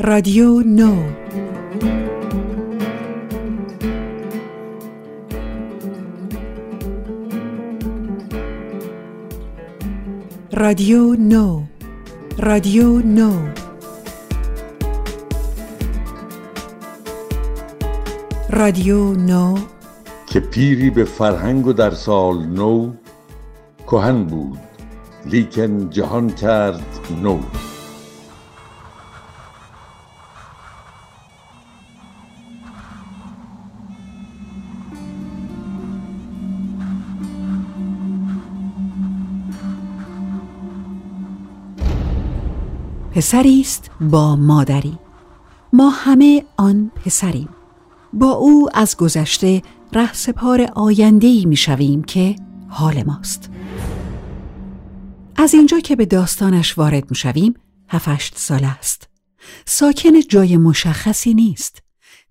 رادیو نو. رادیو نو. رادیو نو. رادیو نو. که پیری به فرهنگ و در سال نو کهن بود لیکن جهان کرد نو. پسری است با مادری. ما همه آن پسریم. با او از گذشته سپار آینده ای می شویم که حال ماست. از اینجا که به داستانش وارد می شویم هفشت سال است. ساکن جای مشخصی نیست.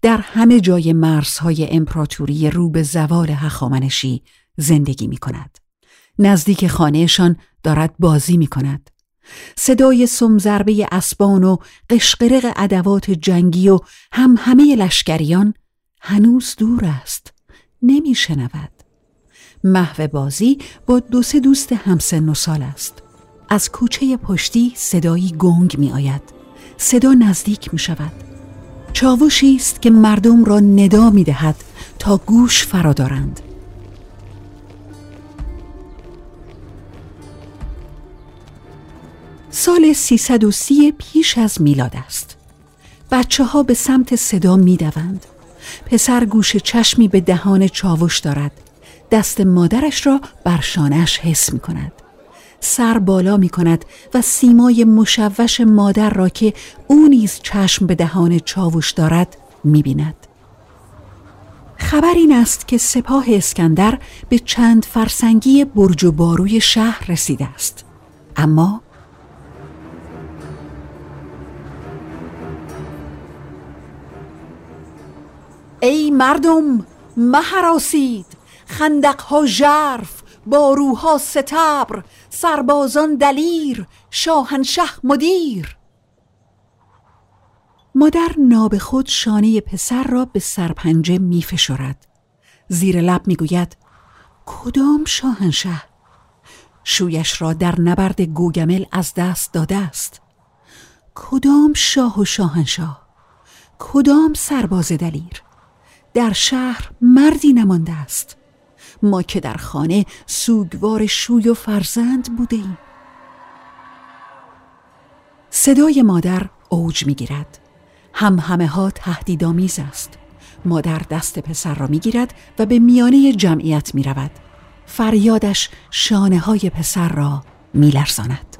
در همه جای مرزهای امپراتوری رو به زوال هخامنشی زندگی می کند نزدیک خانهشان دارد بازی می کند صدای سمزربه اسبان و قشقرق ادوات جنگی و هم همه لشکریان هنوز دور است نمی شنود محو بازی با دو سه دوست همسن و سال است. از کوچه پشتی صدایی گنگ می آید صدا نزدیک می شود چاوشی است که مردم را ندا می دهد تا گوش فرا دارند. سال 330 پیش از میلاد است بچه ها به سمت صدا می دوند. پسر گوش چشمی به دهان چاوش دارد دست مادرش را بر شانش حس می کند سر بالا می کند و سیمای مشوش مادر را که او نیز چشم به دهان چاوش دارد می بیند. خبر این است که سپاه اسکندر به چند فرسنگی برج و باروی شهر رسیده است اما ای مردم مهراسید. خندقها ژرف باروها ستبر سربازان دلیر شاهنشه مدیر. مادر ناب خود شانه پسر را به سرپنجه می فشرد. زیر لب می گوید کدام شاهنشه شویش را در نبرد گوگمل از دست داده است. کدام شاه و شاهنشاه؟ کدام سرباز دلیر؟ در شهر مردی نمانده است ما که در خانه سوگوار شوی و فرزند بوده ایم صدای مادر اوج می‌گیرد هم همه ها تهدیدآمیز است مادر دست پسر را می‌گیرد و به میانه جمعیت می رود. فریادش شانه های پسر را میلرزاند.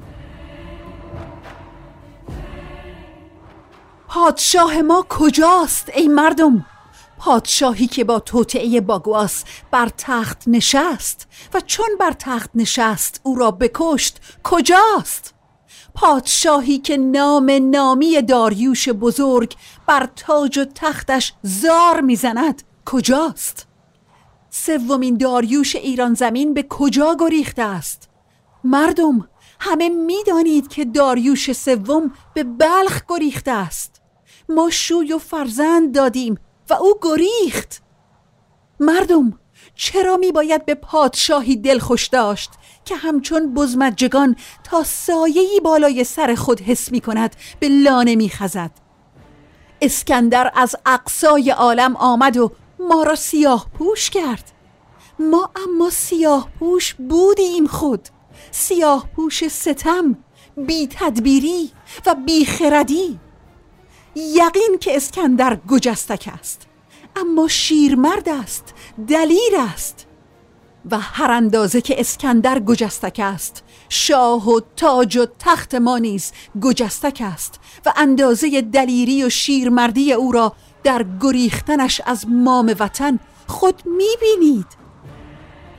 پادشاه ما کجاست ای مردم؟ پادشاهی که با توطعه باگواس بر تخت نشست و چون بر تخت نشست او را بکشت کجاست؟ پادشاهی که نام نامی داریوش بزرگ بر تاج و تختش زار می‌زند کجاست؟ سومین داریوش ایران زمین به کجا گریخته است؟ مردم همه می‌دانید که داریوش سوم به بلخ گریخته است ما شوی و فرزند دادیم و او گریخت. مردم چرا می باید به پادشاهی دلخوش داشت که همچون بزمجگان تا سایهی بالای سر خود حس می کند به لانه می خزد؟ اسکندر از اقصای عالم آمد و ما را سیاه پوش کرد. ما اما سیاه پوش بودیم خود. سیاه پوش ستم بی تدبیری و بی خردی. یقین که اسکندر گجستک است. اما شیرمرد است دلیر است. و هر اندازه که اسکندر گجستک است شاه و تاج و تخت ما نیز گجستک است و اندازه دلیری و شیرمردی او را در گریختنش از مام وطن خود می‌بینید.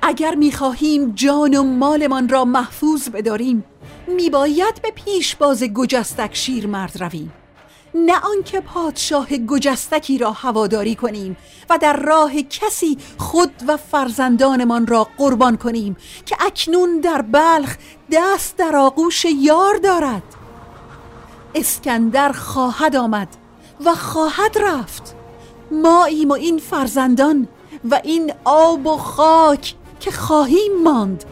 اگر می‌خواهیم جان و مالمان را محفوظ بداریم میباید به پیشباز گجستک شیرمرد رویم. نه آنکه پادشاه گجستکی را هواداری کنیم و در راه کسی خود و فرزندانمان را قربان کنیم که اکنون در بلخ دست در آغوش یار دارد. اسکندر خواهد آمد و خواهد رفت. ما ایم و این فرزندان و این آب و خاک که خواهیم ماند.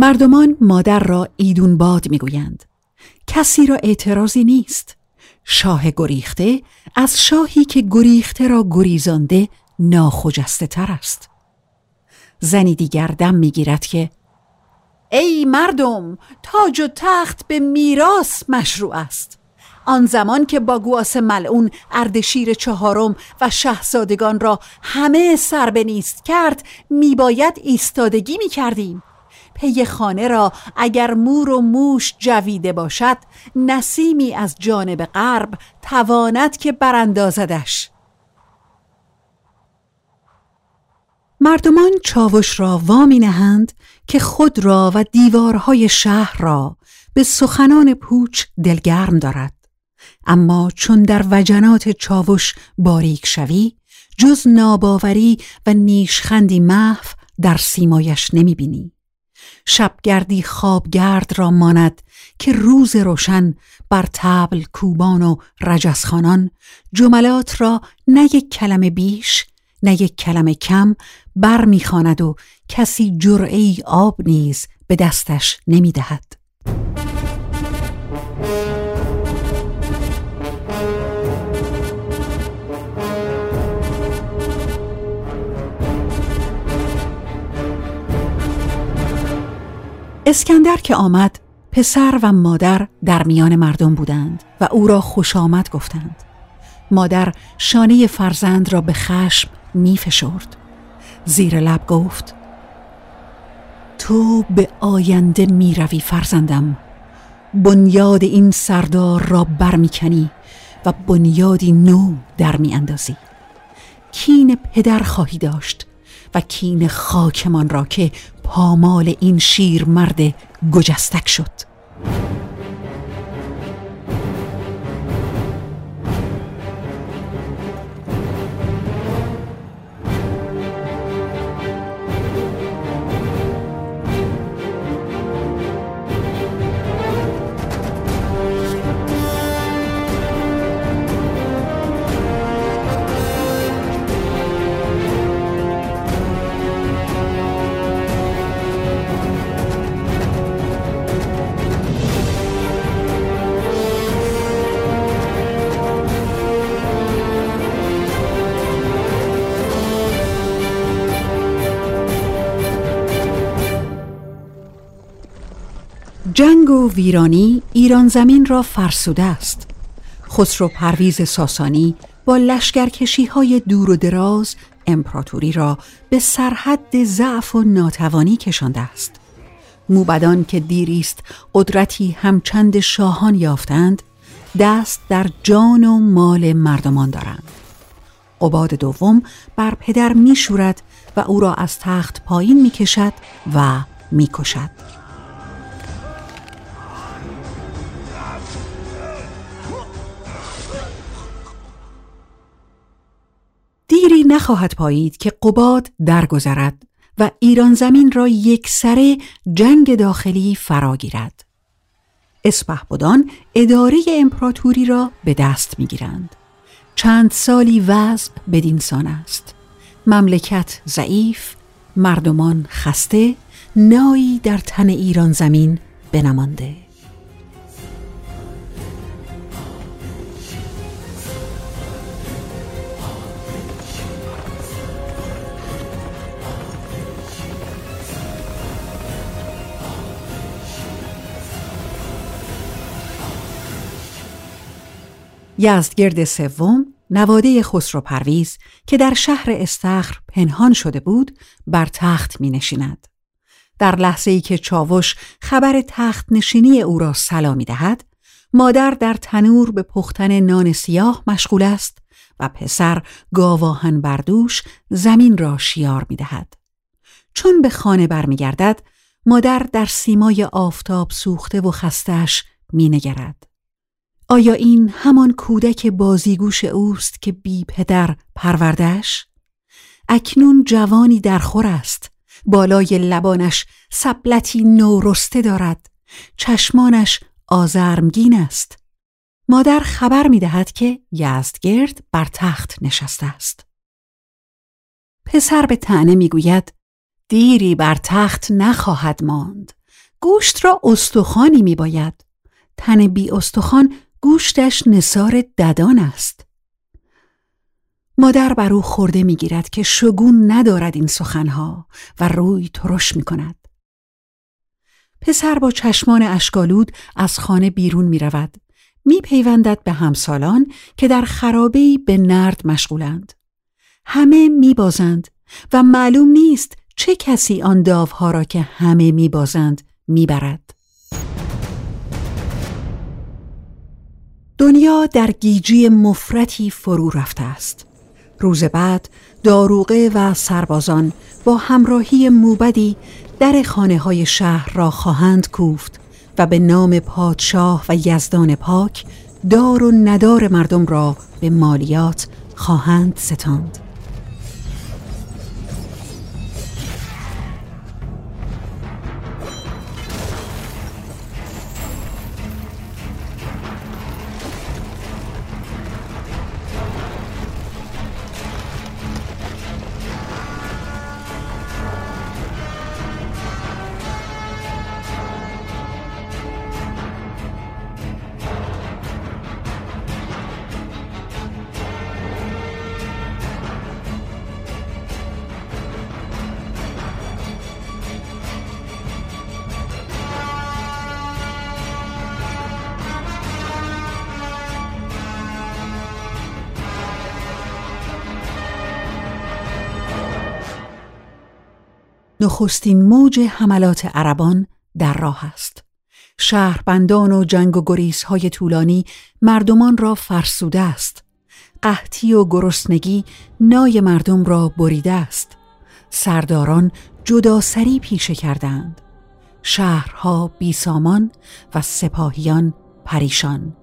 مردمان مادر را ایدون باد می‌گویند. کسی را اعتراضی نیست. شاه گریخته از شاهی که گریخته را گریزانده ناخجسته تر است. زنی دیگر دم می‌گیرد که ای مردم تاج و تخت به میراث مشروع است. آن زمان که باگواس ملعون اردشیر چهارم و شهزادگان را همه سر به نیست کرد میباید ایستادگی می‌کردیم. پی خانه را اگر مور و موش جویده باشد نسیمی از جانب غرب تواند که براندازدش مردمان چاوش را وامی نهند که خود را و دیوارهای شهر را به سخنان پوچ دلگرم دارد اما چون در وجنات چاوش باریک شوی جز ناباوری و نیشخندی محو در سیمایش نمی بینی. شبگردی خوابگرد را ماند که روز روشن بر تبل کوبان و رجسخانان جملات را نه یک کلمه بیش نه یک کلمه کم بر می‌خواند و کسی جرعی آب نیز به دستش نمی‌دهد. اسکندر که آمد پسر و مادر در میان مردم بودند و او را خوش آمد گفتند. مادر شانه فرزند را به خشم می فشرد. زیر لب گفت تو به آینده می روی فرزندم. بنیاد این سردار را برمیکنی و بنیادی نو در می اندازی کین پدر خواهی داشت و کین خاکمان را که پامال این شیر مرد گجستک شد. جنگ و ویرانی ایران زمین را فرسوده است. خسرو پرویز ساسانی با لشکرکشی های دور و دراز امپراتوری را به سرحد ضعف و ناتوانی کشانده است. موبدان که دیریست قدرتی همچند شاهان یافتند دست در جان و مال مردمان دارند. قباد دوم بر پدر میشورد و او را از تخت پایین می‌کشد و می‌کشد. دیری نخواهد پایید که قباد درگذرد و ایران زمین را یک سره جنگ داخلی فراگیرد. اسپهبدان اداره امپراتوری را به دست می‌گیرند. چند سالی وضع بدینسان است. مملکت ضعیف، مردمان خسته، نایی در تن ایران زمین بنمانده. یزدگرد سوم نواده خسرو پرویز که در شهر استخر پنهان شده بود بر تخت می نشیند. در لحظه ای که چاوش خبر تخت نشینی او را سلا می دهد، مادر در تنور به پختن نان سیاه مشغول است و پسر گاواهن بردوش زمین را شیار می دهد. چون به خانه برمیگردد مادر در سیمای آفتاب سوخته و خستش می نگرد. آیا این همان کودک بازیگوش اوست که بی پدر پروردش؟ اکنون جوانی در خور است. بالای لبانش سبلتی نورسته دارد. چشمانش آزرمگین است. مادر خبر می دهد که یزدگرد بر تخت نشسته است. پسر به تنه می گوید دیری بر تخت نخواهد ماند. گوشت را استخوانی می باید تن بی استخوان گوشتش نصار ددان است مادر بر او خورده می‌گیرد که شگون ندارد این سخنها و روی ترش می کند. پسر با چشمان اشکالود از خانه بیرون می رود. می پیوندد به همسالان که در خرابهی به نرد مشغولند. همه می بازند و معلوم نیست چه کسی آن داوها را که همه می بازند می برد. دنیا در گیجی مفرتی فرو رفته است. روز بعد داروغه و سربازان با همراهی موبدی در خانه های شهر را خواهند کوفت و به نام پادشاه و یزدان پاک دار و ندار مردم را به مالیات خواهند ستاند. نخستین موج حملات عربان در راه است. شهربندان و جنگ و های طولانی مردمان را فرسوده است. قحطی و گرسنگی نای مردم را بریده است. سرداران جدا سری پیشه کردند. شهرها بیسامان و سپاهیان پریشان.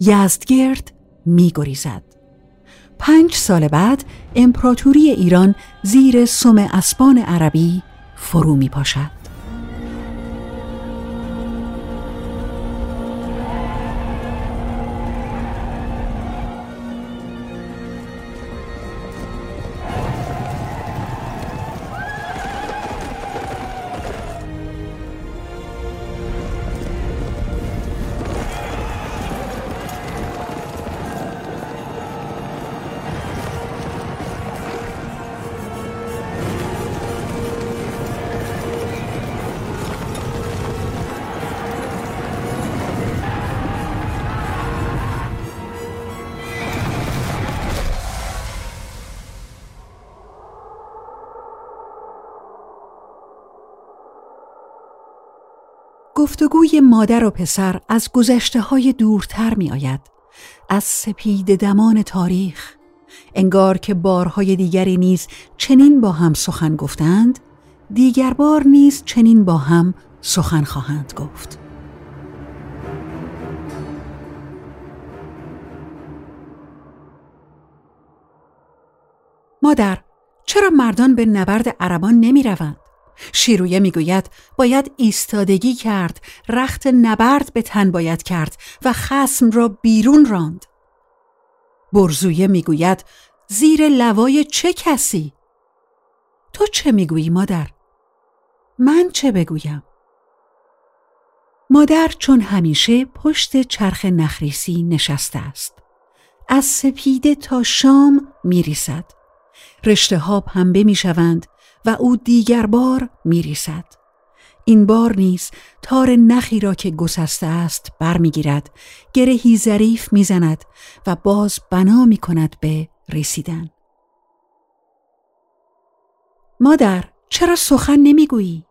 یزدگرد می گریزد. پنج سال بعد امپراتوری ایران زیر سم اسبان عربی فرو می پاشد. گفتگوی مادر و پسر از گذشته های دورتر می آید. از سپید دمان تاریخ انگار که بارهای دیگری نیز چنین با هم سخن گفتند دیگر بار نیز چنین با هم سخن خواهند گفت مادر چرا مردان به نبرد عربان نمی روند؟ شیرویه می‌گوید باید ایستادگی کرد رخت نبرد به تن باید کرد و خسم را بیرون راند. برزویه می‌گوید زیر لوای چه کسی؟ تو چه می‌گویی مادر؟ من چه بگویم؟ مادر چون همیشه پشت چرخ نخریسی نشسته است. از سپیده تا شام میریسد رشته ها پنبه می‌شوند. و او دیگر بار میریسد این بار نیز تار نخی را که گسسته است برمیگیرد گرهی ظریف می‌زند و باز بنا می کند به رسیدن. مادر چرا سخن نمی‌گویی؟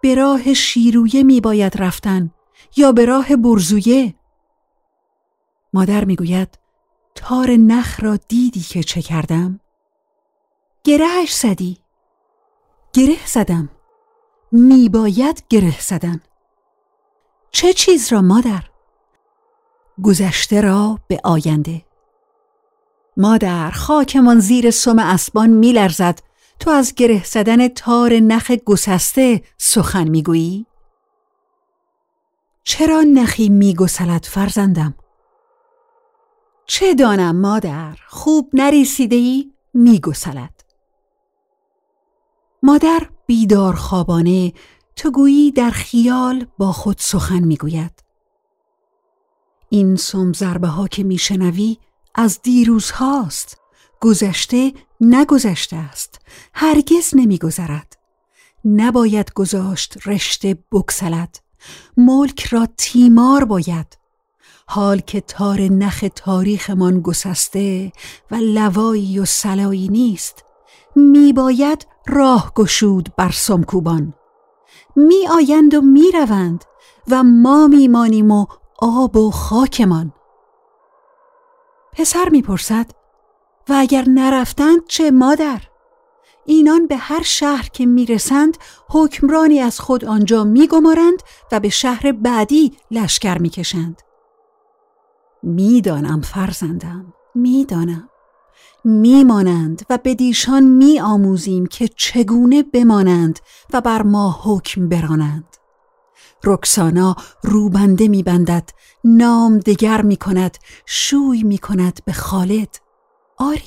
به راه شیرویه می باید رفتن یا به راه برزویه؟ مادر می‌گوید تار نخ را دیدی که چه کردم؟ گرهش زدی. گره زدم میباید گره زدن چه چیز را مادر؟ گذشته را به آینده مادر خاکمان زیر سم اسبان میلرزد تو از گره زدن تار نخ گسسته سخن می‌گویی؟ چرا نخی میگسلد فرزندم؟ چه دانم مادر خوب نریسیده ای میگسلد مادر بیدار خوابانه تو گویی در خیال با خود سخن می‌گوید. این سم ضربه ها که میشنوی از دیروز هاست. گذشته نگذشته است. هرگز نمیگذرد. نباید گذاشت رشته بکسلد ملک را تیمار باید. حال که تار نخ تاریخمان گسسته و لوایی و سلایی نیست. میباید راه گشود بر سمکوبان. می آیند و می روند و ما میمانیم و آب و خاکمان. پسر می‌پرسد و اگر نرفتند چه مادر؟ اینان به هر شهر که می‌رسند حکمرانی از خود آنجا میگمارند و به شهر بعدی لشکر می‌کشند. می‌دانم فرزندم می‌دانم. میمانند و به دیشان میآموزیم که چگونه بمانند و بر ما حکم برانند. رکسانا روبنده میبندد نام دگر می‌کند شوی می‌کند به خالد. آری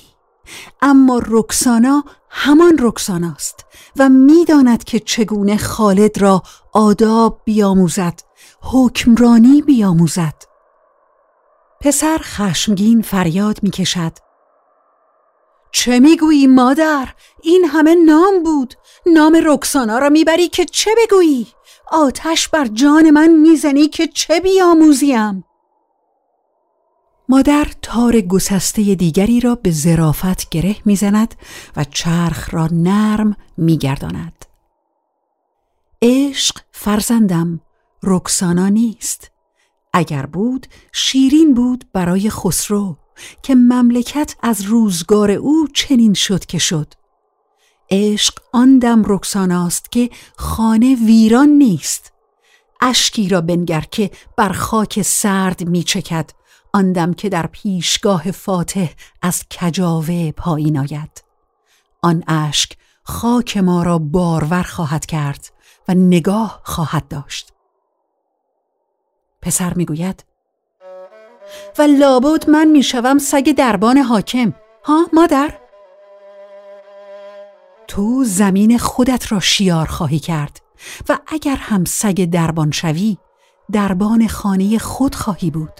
اما رکسانا همان رکساناست و می‌داند که چگونه خالد را آداب بیاموزد حکمرانی بیاموزد. پسر خشمگین فریاد می‌کشد. چه می‌گویی مادر؟ این همه نام بود. نام رکسانا را می‌بری که چه بگویی؟ آتش بر جان من می‌زنی که چه بیاموزیم؟ مادر تار گسسته دیگری را به زرافت گره می‌زند و چرخ را نرم میگرداند. عشق فرزندم رکسانا نیست. اگر بود شیرین بود برای خسرو. که مملکت از روزگار او چنین شد که شد. عشق آن دم رکساناست که خانه ویران نیست. اشکی را بنگر که بر خاک سرد میچکد آن دم که در پیشگاه فاتح از کجاوه پایین آید. آن اشک خاک ما را بارور خواهد کرد و نگاه خواهد داشت. پسر می‌گوید و لابد من می‌شوم سگ دربان حاکم. ها مادر؟ تو زمین خودت را شیار خواهی کرد و اگر هم سگ دربان شوی دربان خانه خود خواهی بود.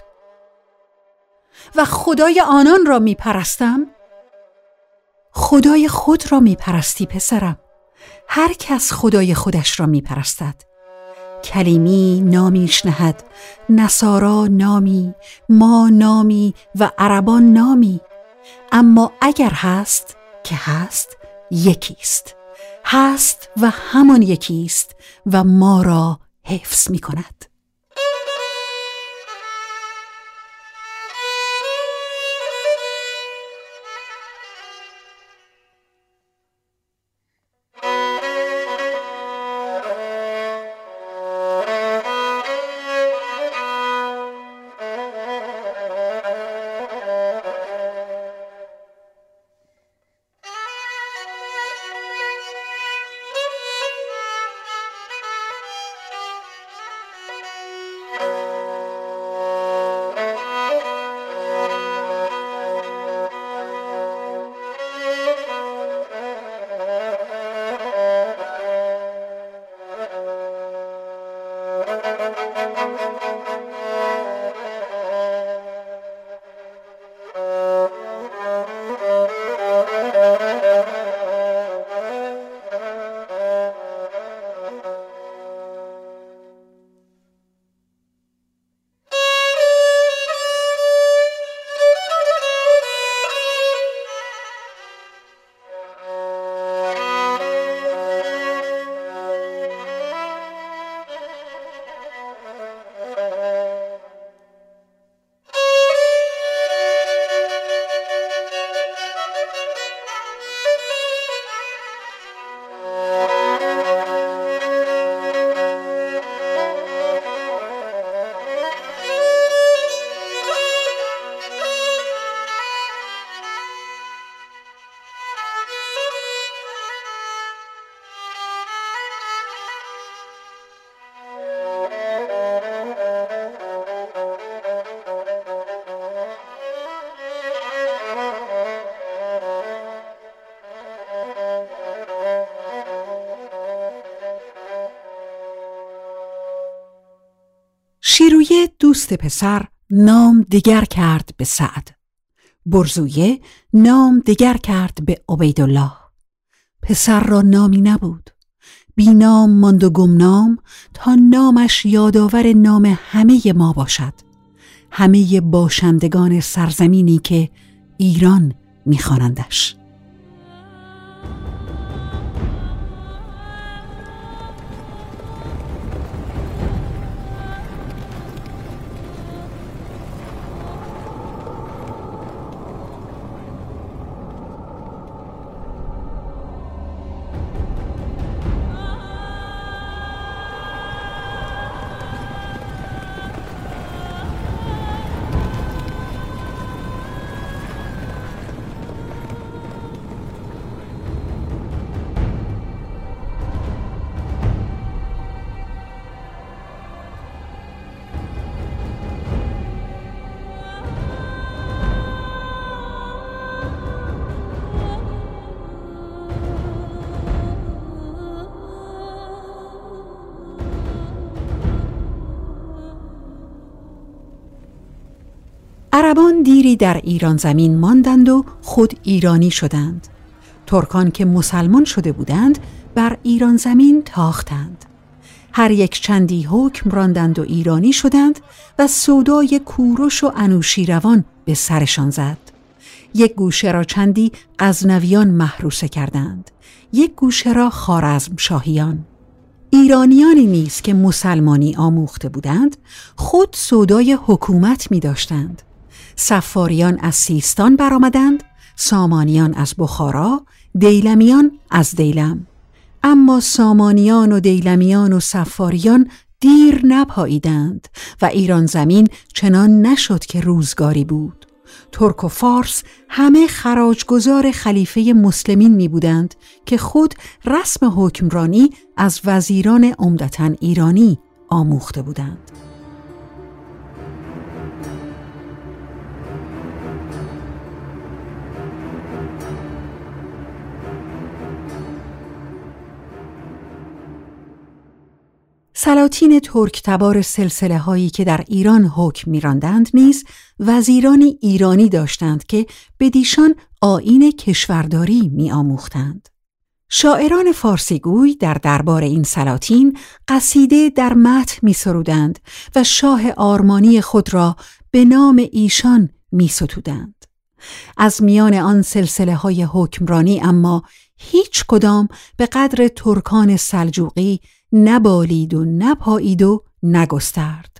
و خدای آنان را میپرستم؟ خدای خود را میپرستی پسرم. هر کس خدای خودش را میپرستد. کلیمی نامیش نهد نصارا نامی ما نامی و عربان نامی. اما اگر هست که هست یکیست. هست و همان یکیست و ما را حفظ می کند دوست پسر نام دیگر کرد به سعد. برزویه نام دیگر کرد به عبیدالله. پسر را نامی نبود. بی نام ماند و گمنام تا نامش یادآور نام همه ما باشد. همه باشندگان سرزمینی که ایران میخوانندش. دیری در ایران زمین ماندند و خود ایرانی شدند. ترکان که مسلمان شده بودند بر ایران زمین تاختند. هر یک چندی حکم راندند و ایرانی شدند و سودای کوروش و انوشیروان به سرشان زد. یک گوشه را چندی غزنویان محروسه کردند. یک گوشه را خارزم شاهیان ایرانیانی نیز که مسلمانی آموخته بودند خود سودای حکومت می داشتند سفاریان از سیستان برآمدند سامانیان از بخارا دیلمیان از دیلم. اما سامانیان و دیلمیان و سفاریان دیر نپاییدند و ایران زمین چنان نشد که روزگاری بود. ترک و فارس همه خراجگزار خلیفه مسلمین می بودند که خود رسم حکمرانی از وزیران عمدتا ایرانی آموخته بودند. سلاطین ترک تبار سلسله هایی که در ایران حکم میراندند نیز وزیرانی ایرانی داشتند که به دیشان آین کشورداری می آموختند. شاعران فارسیگوی در دربار این سلاطین قصیده در متن می سرودند و شاه آرمانی خود را به نام ایشان می ستودند. از میان آن سلسله های حکمرانی اما هیچ کدام به قدر ترکان سلجوقی نبالید و نپایید و نگسترد.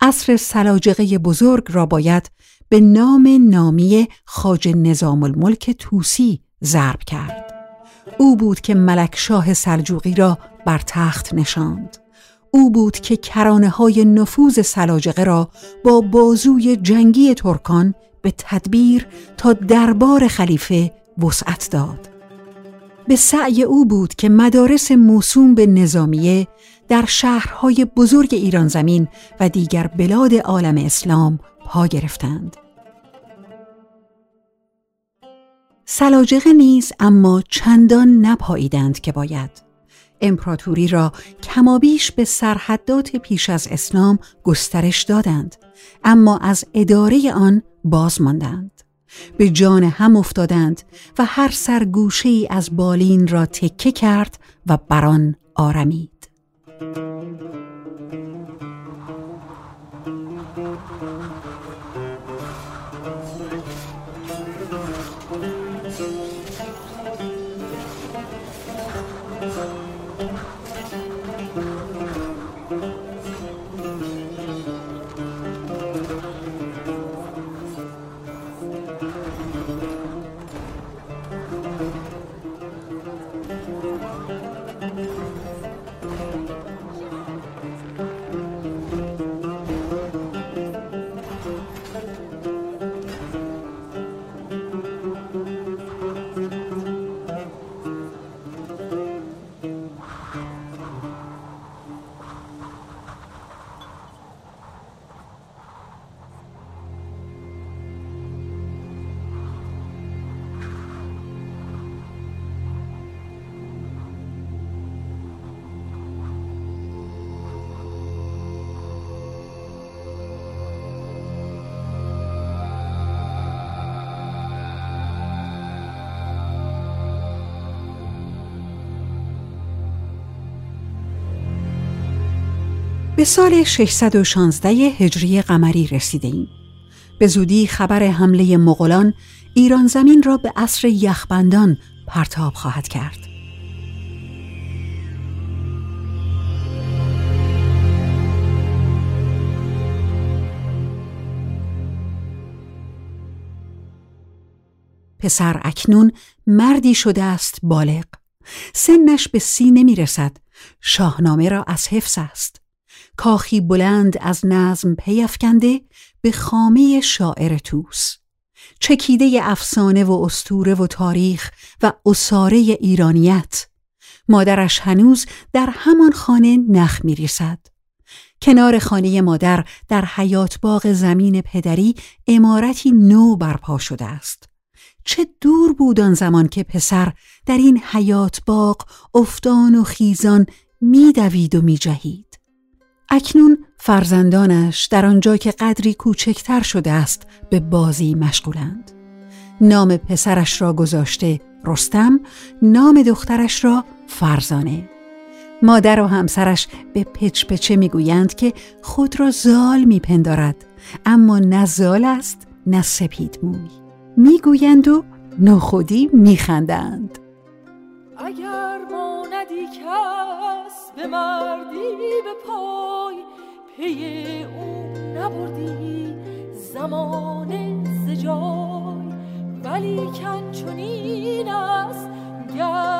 عصر سلاجقه بزرگ را باید به نام نامی خاج نظام الملک توسی ضرب کرد. او بود که ملک شاه سلجوقی را بر تخت نشاند. او بود که کرانه های نفوذ سلاجقه را با بازوی جنگی ترکان به تدبیر تا دربار خلیفه وسعت داد. به سعی او بود که مدارس موسوم به نظامیه در شهرهای بزرگ ایران زمین و دیگر بلاد عالم اسلام پا گرفتند. سلاجقه نیز اما چندان نپاییدند که باید. امپراتوری را کمابیش به سرحدات پیش از اسلام گسترش دادند اما از اداره آن باز ماندند. به جان هم افتادند و هر سرگوشه ای از بالین را تکه کرد و بران آرمید. به سال 616 هجری قمری رسیده ایم. به زودی خبر حمله مغولان ایران زمین را به عصر یخبندان پرتاب خواهد کرد. پسر اکنون مردی شده است بالغ سنش به سی نمی رسد شاهنامه را از حفظ است کاخی بلند از نظم پیافکنده به خامه شاعر توس چکیده افسانه و استوره و تاریخ و اساره ایرانیت مادرش هنوز در همان خانه نخ می ریسد. کنار خانه مادر در حیات باغ زمین پدری امارتی نو برپا شده است. چه دور بود آن زمان که پسر در این حیات باغ افتان و خیزان میدوید و میجهید اکنون فرزندانش در آنجا که قدری کوچکتر شده است به بازی مشغولند. نام پسرش را گذاشته رستم نام دخترش را فرزانه. مادر و همسرش به پچ پچه می‌گویند که خود را زال میپندارد اما نه زال است نه سپید موی. می‌گویند و نخودی میخندند. اگر ماندی کس به مردی به پای پی او نبردی زمان زجای ولی کن چنین است گردند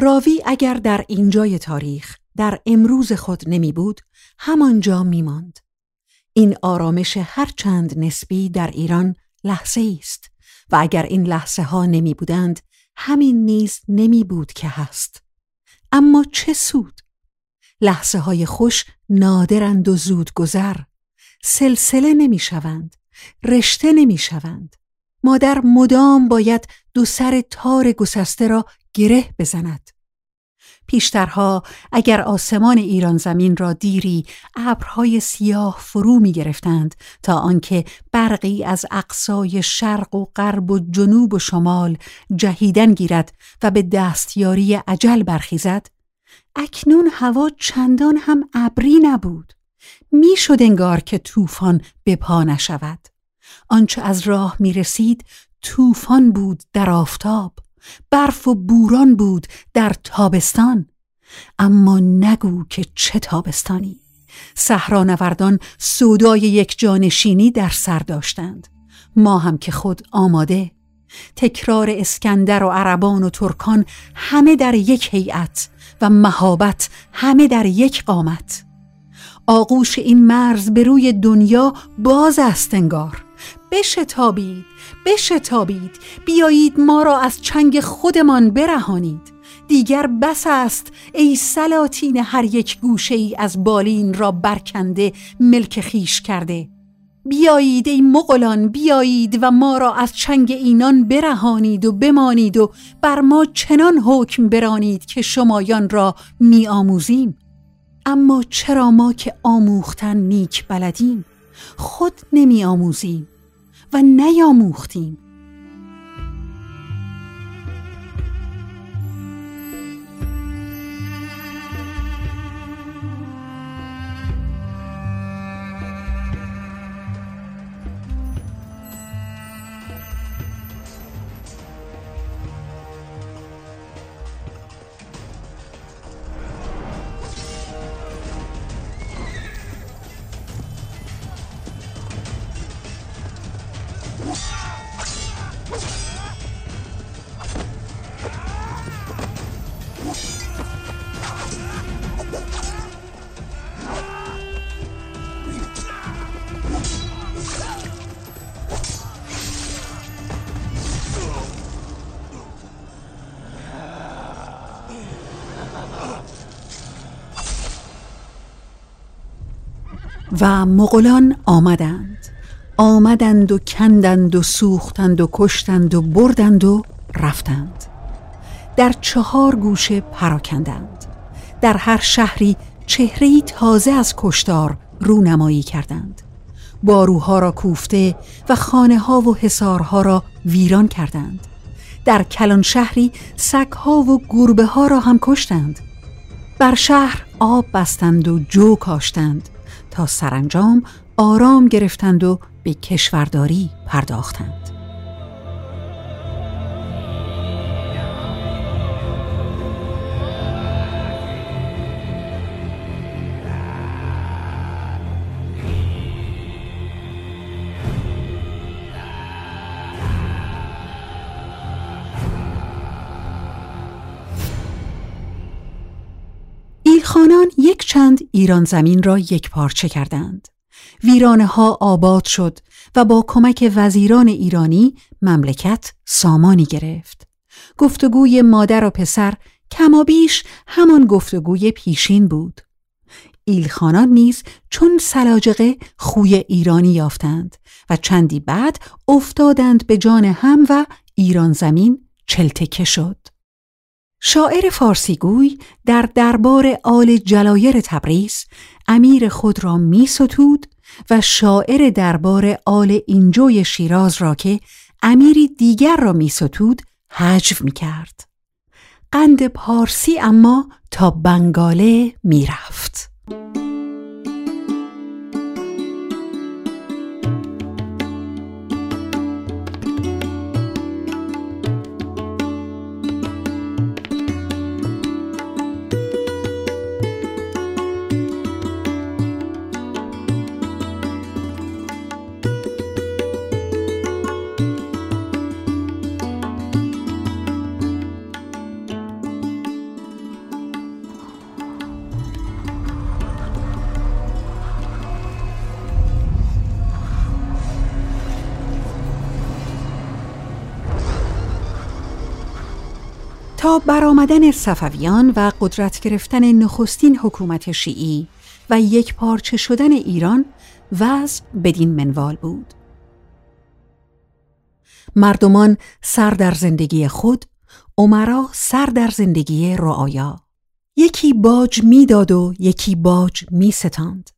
راوی اگر در اینجای تاریخ در امروز خود نمی بود همانجا می ماند. این آرامش هر چند نسبی در ایران لحظه است و اگر این لحظه ها نمی بودند همین نیز نمی بود که هست. اما چه سود؟ لحظه های خوش نادرند و زود گذر سلسله نمی شوند رشته نمی شوند مادر مدام باید دو سر تار گسسته را گره بزند. پیشترها اگر آسمان ایران زمین را دیری ابرهای سیاه فرو می گرفتند تا آنکه برقی از اقصای شرق و غرب و جنوب و شمال جهیدن گیرد و به دستیاری عجل برخیزد اکنون هوا چندان هم ابری نبود. می‌شد انگار که طوفان به پا نشود. آنچه از راه می رسید طوفان بود در آفتاب برف و بوران بود در تابستان. اما نگو که چه تابستانی. صحرانوردان سودای یک جانشینی در سر داشتند. ما هم که خود آماده. تکرار اسکندر و عربان و ترکان همه در یک هیئت و مهابت همه در یک قامت. آغوش این مرز به روی دنیا باز است انگار. بشتابید بشتابید. بیایید ما را از چنگ خودمان برهانید. دیگر بس است ای سلاطین هر یک گوشه ای از بالین را برکنده ملک خیش کرده. بیایید ای مغلان بیایید و ما را از چنگ اینان برهانید و بمانید و بر ما چنان حکم برانید که شمایان را می آموزیم اما چرا ما که آموختن نیک بلدیم؟ خود نمی آموزیم و نیاموختیم. و مغولان آمدند. آمدند و کندند و سوختند و کشتند و بردند و رفتند. در چهار گوشه پراکندند. در هر شهری چهره تازه از کشتار رونمایی کردند. باروها را کوفته و خانه ها و حسارها را ویران کردند. در کلان شهری سگها و گربه ها را هم کشتند. بر شهر آب بستند و جو کاشتند. تا سرانجام آرام گرفتند و به کشورداری پرداختند. ایلخانان یک چند ایران زمین را یک پارچه کردند. ویرانه ها آباد شد و با کمک وزیران ایرانی مملکت سامانی گرفت. گفتگوی مادر و پسر کمابیش همان گفتگوی پیشین بود. ایلخانان نیز چون سلاجقه خوی ایرانی یافتند و چندی بعد افتادند به جان هم و ایران زمین چلتکه شد. شاعر فارسیگوی در دربار آل جلایر تبریز امیر خود را می ستود و شاعر دربار آل اینجوی شیراز را که امیری دیگر را می ستود حجو می کرد. قند پارسی اما تا بنگاله می رفت. تا برآمدن صفویان و قدرت گرفتن نخستین حکومت شیعی و یک پارچه شدن ایران وضع بدین منوال بود. مردمان سر در زندگی خود، عمرا سر در زندگی رعایا. یکی باج می‌داد و یکی باج می ستاند.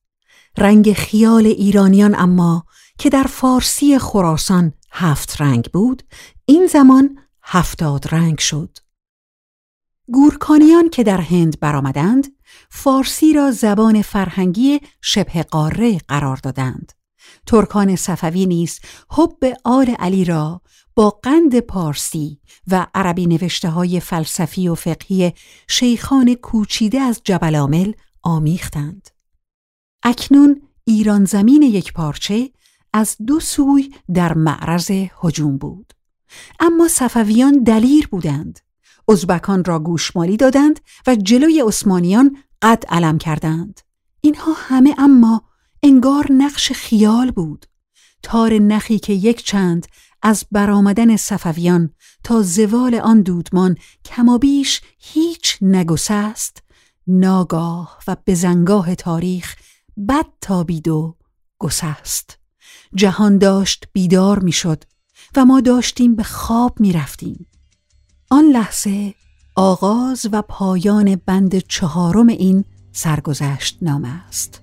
رنگ خیال ایرانیان اما که در فارسی خراسان هفت رنگ بود، این زمان هفتاد رنگ شد. گورکانیان که در هند برآمدند فارسی را زبان فرهنگی شبه قاره قرار دادند. ترکان صفوی نیز حب آل علی را با قند پارسی و عربی نوشته های فلسفی و فقهی شیخان کوچیده از جبل عامل آمیختند. اکنون ایران زمین یک پارچه از دو سوی در معرض هجوم بود. اما صفویان دلیر بودند. ازبکان را گوشمالی دادند و جلوی عثمانیان قد علم کردند. اینها همه اما انگار نقش خیال بود. تار نخی که یک چند از برآمدن صفویان تا زوال آن دودمان کمابیش هیچ نگسست ناگاه و بزنگاه تاریخ بد تابید و گسست. جهان داشت بیدار می‌شد و ما داشتیم به خواب می رفتیم. آن لحظه آغاز و پایان بند چهارم این سرگذشت نامه است.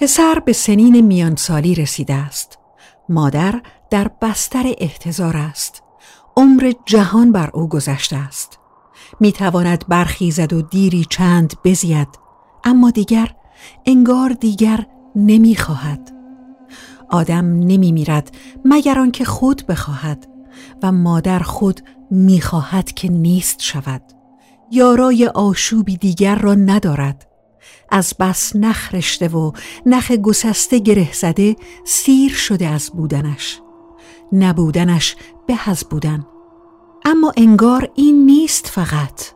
پسر به سنین میانسالی رسیده است. مادر در بستر احتضار است. عمر جهان بر او گذشته است. می تواند برخیزد و دیری چند بزید اما دیگر انگار دیگر نمی خواهد آدم نمی میرد مگر آنکه خود بخواهد و مادر خود می خواهد که نیست شود. یارای آشوبی دیگر را ندارد. از بس نخ رشته و نخ گسسته گره زده سیر شده از بودنش. نبودنش به از بودن. اما انگار این نیست فقط.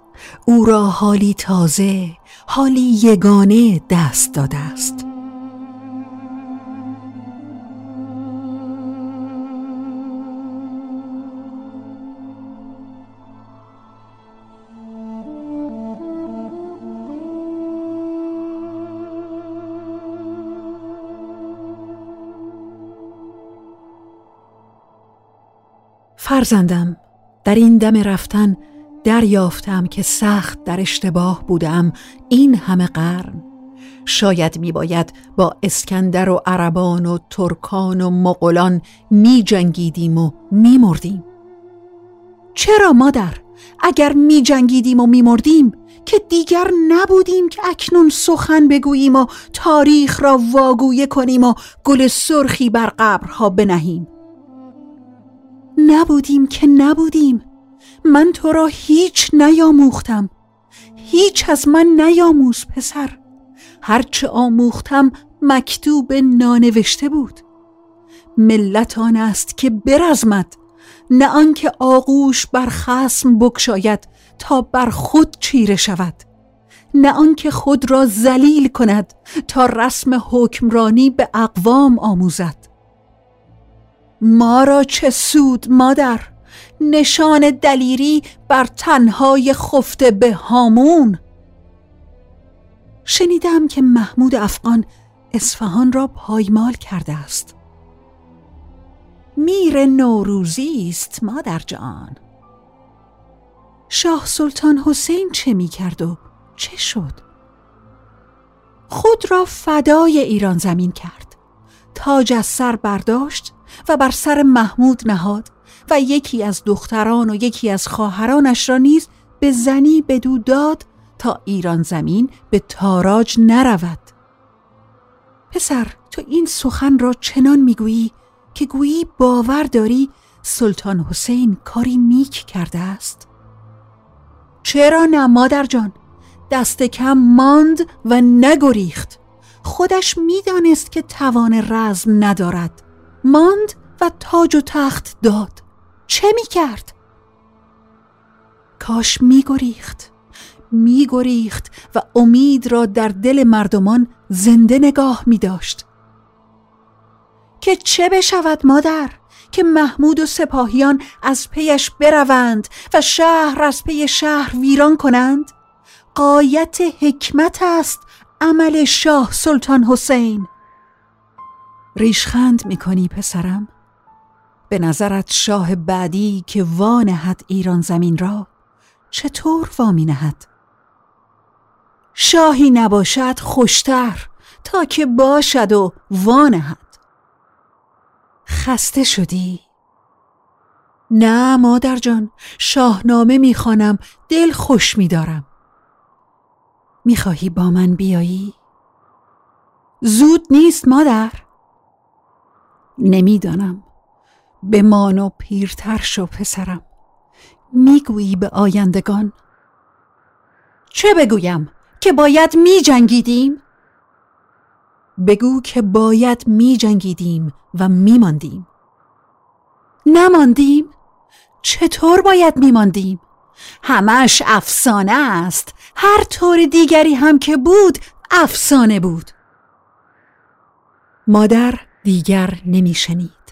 او را حالی تازه حالی یگانه دست داده است. فرزندم. در این دم رفتن دریافتم که سخت در اشتباه بودم. این همه قرن. شاید می باید با اسکندر و عربان و ترکان و مغولان می جنگیدیم و می مردیم چرا مادر؟ اگر می جنگیدیم و می مردیم که دیگر نبودیم که اکنون سخن بگوییم و تاریخ را واگویه کنیم و گل سرخی بر قبرها بنهیم. نبودیم که نبودیم. من تو را هیچ نیاموختم. هیچ از من نیاموز پسر. هرچه آموختم مکتوب نانوشته بود. ملت آن است که برزمد. نه آنکه آغوش بر خسم بکشاید تا بر خود چیره شود. نه آنکه خود را ذلیل کند تا رسم حکمرانی به اقوام آموزد. ما را چه سود مادر؟ نشان دلیری بر تنهای خفته به هامون. شنیدم که محمود افغان اصفهان را پایمال کرده است. میر نوروزی است مادر جان. شاه سلطان حسین چه می کرد و چه شد؟ خود را فدای ایران زمین کرد. تاج از سر برداشت و بر سر محمود نهاد و یکی از دختران و یکی از خواهرانش را نیز به زنی بدو داد تا ایران زمین به تاراج نرود. پسر تو این سخن را چنان می‌گویی که گویی باور داری سلطان حسین کاری نیک کرده است؟ چرا نه مادر جان؟ دست کم ماند و نگریخت. خودش می‌دانست که توان رزم ندارد. ماند و تاج و تخت داد. چه می کرد؟ کاش می گریخت می گریخت و امید را در دل مردمان زنده نگاه می داشت که چه بشود مادر؟ که محمود و سپاهیان از پیش بروند و شهر از پی شهر ویران کنند؟ قایت حکمت است عمل شاه سلطان حسین. ریشخند می‌کنی پسرم؟ به نظرت شاه بعدی که وانهد ایران زمین را چطور وامی نهد شاهی نباشد خوشتر تا که باشد و وانهد. خسته شدی؟ نه مادر جان شاهنامه می‌خوانم دل خوش میدارم. می‌خواهی با من بیایی؟ زود نیست مادر. نمی‌دانم. بمان و پیرتر شو پسرم. می‌گویی به آیندگان؟ چه بگویم؟ که باید می جنگیدیم؟ بگو که باید می جنگیدیم و می ماندیم نماندیم؟ چطور باید می ماندیم؟ همش افسانه است. هر طور دیگری هم که بود افسانه بود. مادر دیگر نمیشنید.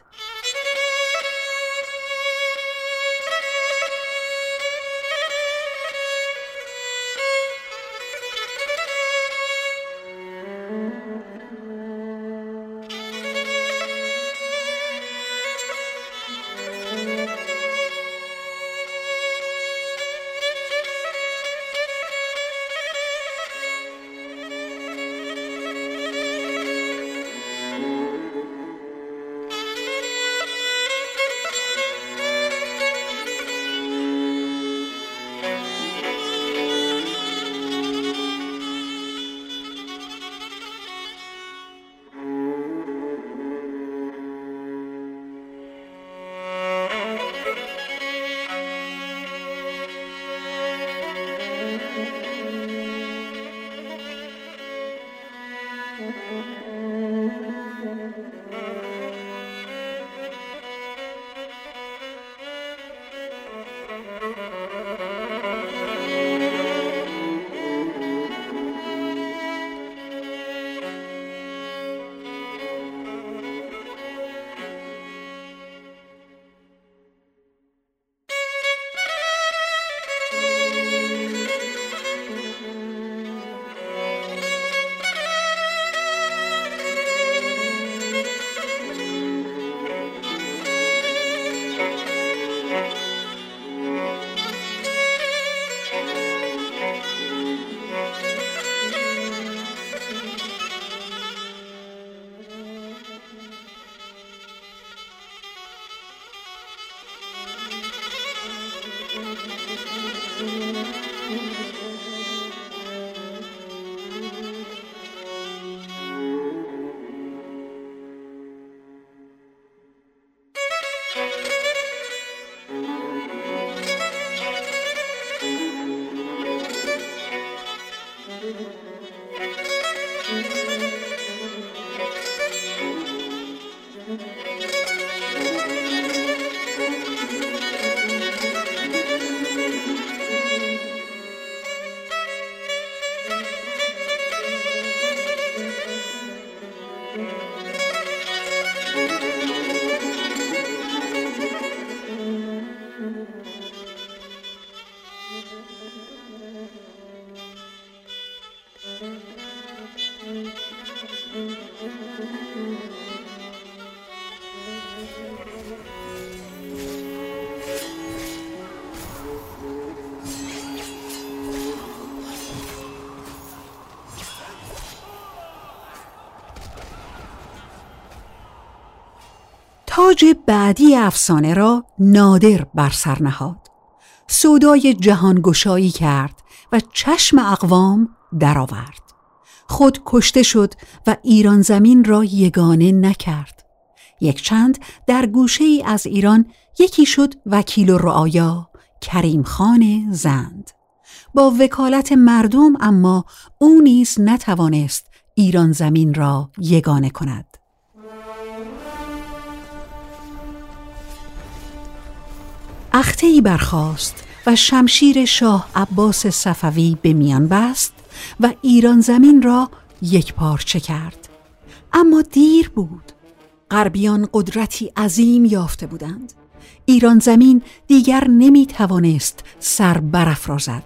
تاج بعدی افسانه را نادر بر سر نهاد. سودای جهان گشایی کرد و چشم اقوام درآورد. خود کشته شد و ایران زمین را یگانه نکرد. یک چند در گوشه ای از ایران یکی شد وکیل و رعایا کریم خان زند. با وکالت مردم اما او نیز نتوانست ایران زمین را یگانه کند. اخته ای برخاست و شمشیر شاه عباس صفوی به میان بست و ایران زمین را یک پارچه کرد اما دیر بود. غربیان قدرتی عظیم یافته بودند. ایران زمین دیگر نمی توانست سر برافرازد.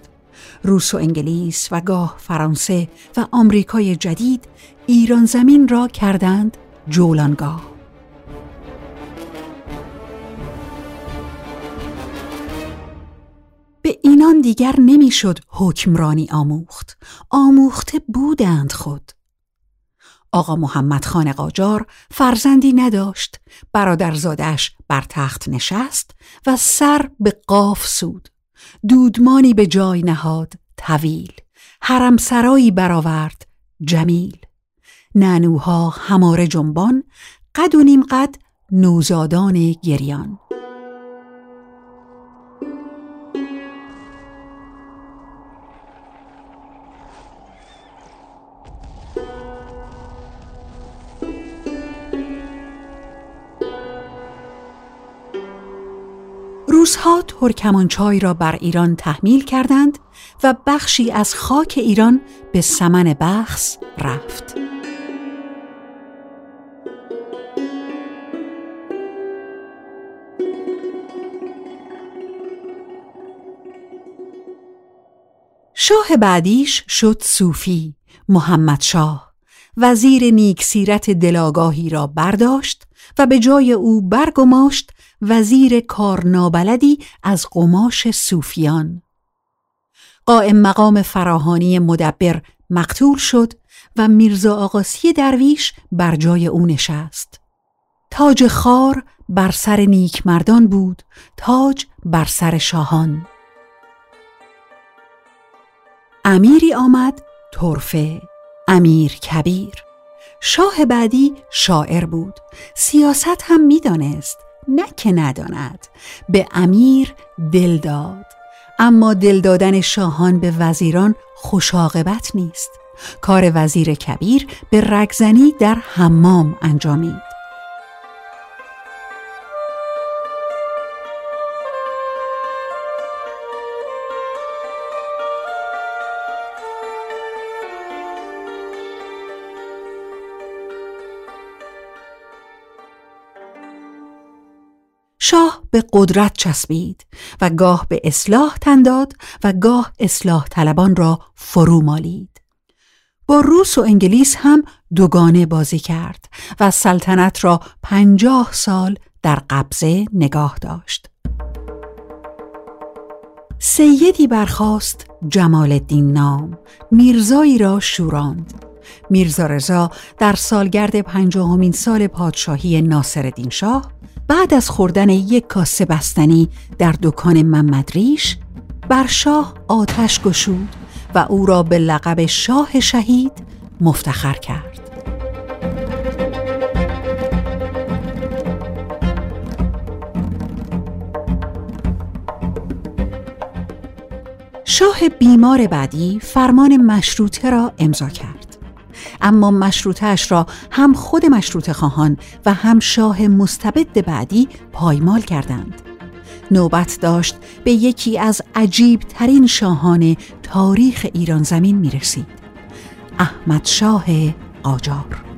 روس و انگلیس و گاه فرانسه و آمریکای جدید ایران زمین را کردند جولانگاه. به اینان دیگر نمی‌شد حکمرانی آموخت. آموخته بودند خود. آقا محمد خان قاجار فرزندی نداشت. برادرزادش بر تخت نشست و سر به قاف سود. دودمانی به جای نهاد طویل. حرم سرایی برآورد جمیل. ننوها هماره جنبان قد و نیم قد نوزادان گریان. روزها ترکمانچای را بر ایران تحمیل کردند و بخشی از خاک ایران به سمن بخص رفت. شاه بعدیش شد صوفی محمد شاه وزیر نیکسیرت دلاگاهی را برداشت و به جای او برگماشت وزیر کارنابلدی از قماش صوفیان. قائم مقام فراهانی مدبر مقتول شد و میرزا آقاسی درویش بر جای او نشست. تاج خار بر سر نیک مردان بود تاج بر سر شاهان. امیری آمد طرفه امیر کبیر. شاه بعدی شاعر بود. سیاست هم می‌دانست نه که نداند. به امیر دل داد. اما دل دادن شاهان به وزیران خوشاقبت نیست. کار وزیر کبیر به رگزنی در حمام انجامید. به قدرت چسبید و گاه به اصلاح تنداد و گاه اصلاح طلبان را فرو مالید. با روس و انگلیس هم دوگانه بازی کرد و سلطنت را پنجاه سال در قبضه نگاه داشت. سیدی برخاست جمال الدین نام میرزایی را شوراند میرزا رضا در سالگرد پنجاهمین سال پادشاهی ناصرالدین شاه بعد از خوردن یک کاسه بستنی در دکان محمد ریش بر شاه آتش گشود و او را به لقب شاه شهید مفتخر کرد. شاه بیمار بعدی فرمان مشروطه را امضا کرد. اما مشروطهش را هم خود مشروط خواهان و هم شاه مستبد بعدی پایمال کردند. نوبت داشت به یکی از عجیب ترین شاهان تاریخ ایران زمین می رسید احمد شاه قاجار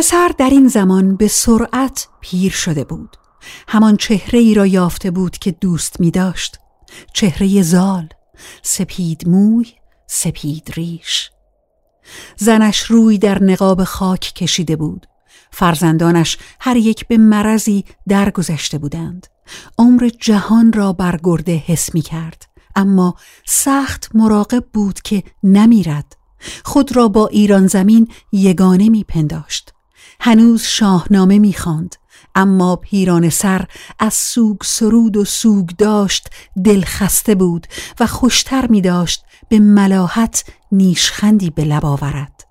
پسر در این زمان به سرعت پیر شده بود. همان چهره ای را یافته بود که دوست می داشت چهره زال سپید موی سپید ریش. زنش روی در نقاب خاک کشیده بود. فرزندانش هر یک به مرضی درگذشته بودند. عمر جهان را برگرده حس می کرد اما سخت مراقب بود که نمیرد. خود را با ایران زمین یگانه می پنداشت هنوز شاهنامه می خاند. اما پیران سر از سوگ سرود و سوگ داشت دل خسته بود و خوشتر می داشت به ملاحت نیشخندی به لب آورد.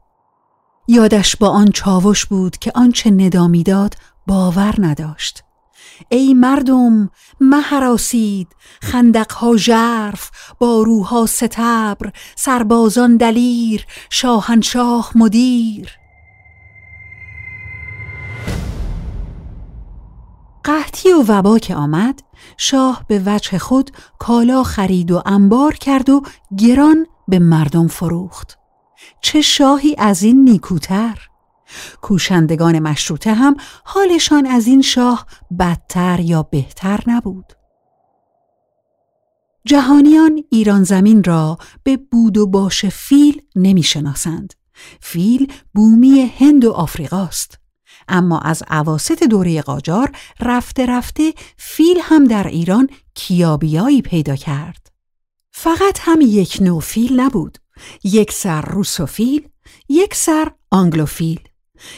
یادش با آن چاوش بود که آنچه ندا می‌داد باور نداشت. ای مردم مهراسید خندقها ژرف باروها ستبر سربازان دلیر شاهنشاه مدیر. قحطی و وبا که آمد شاه به وجه خود کالا خرید و انبار کرد و گران به مردم فروخت چه شاهی از این نیکوتر کوشندگان مشروطه هم حالشان از این شاه بدتر یا بهتر نبود جهانیان ایران زمین را به بود و باش فیل نمی شناسند. فیل بومی هند و آفریقاست. اما از اواسط دوره قاجار رفته رفته فیل هم در ایران کیابیایی پیدا کرد. فقط هم یک نوع فیل نبود. یک سر روسوفیل، یک سر آنگلوفیل.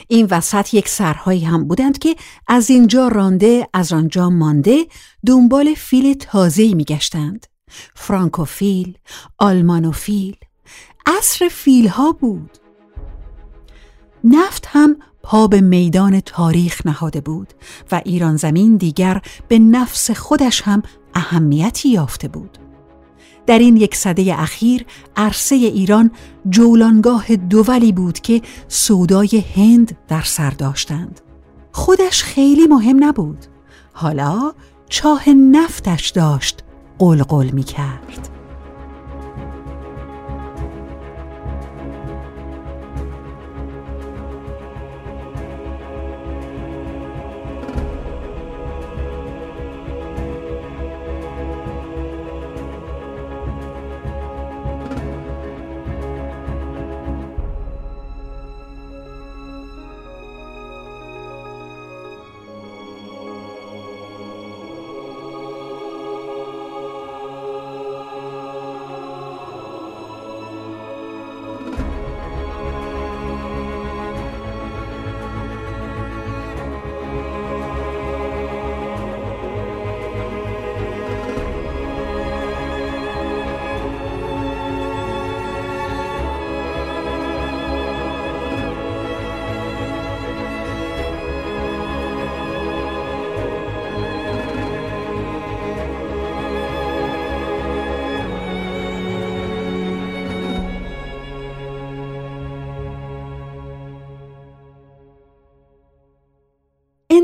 این وسط یک سرهایی هم بودند که از اینجا رانده از آنجا مانده دنبال فیل تازه‌ای میگشتند. فرانکوفیل، آلمانوفیل، عصر فیل ها بود. نفت هم پا به میدان تاریخ نهاده بود و ایران زمین دیگر به نفس خودش هم اهمیتی یافته بود. در این یک صده اخیر عرصه ایران جولانگاه دولی بود که سودای هند در سر داشتند. خودش خیلی مهم نبود. حالا چاه نفتش داشت قلقل می کرد.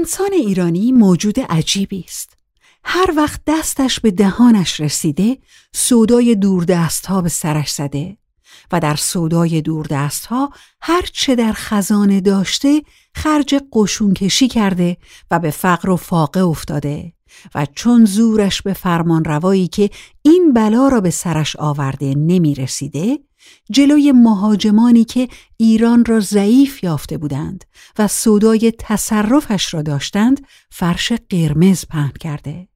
انسان ایرانی موجود عجیبی است. هر وقت دستش به دهانش رسیده سودای دوردست ها به سرش زده و در سودای دوردست ها هر چه در خزانه داشته خرج قشون کشی کرده و به فقر و فاقه افتاده و چون زورش به فرمان روایی که این بلا را به سرش آورده نمی رسیده جلوی مهاجمانی که ایران را ضعیف یافته بودند و سودای تصرفش را داشتند فرش قرمز پهن کرده.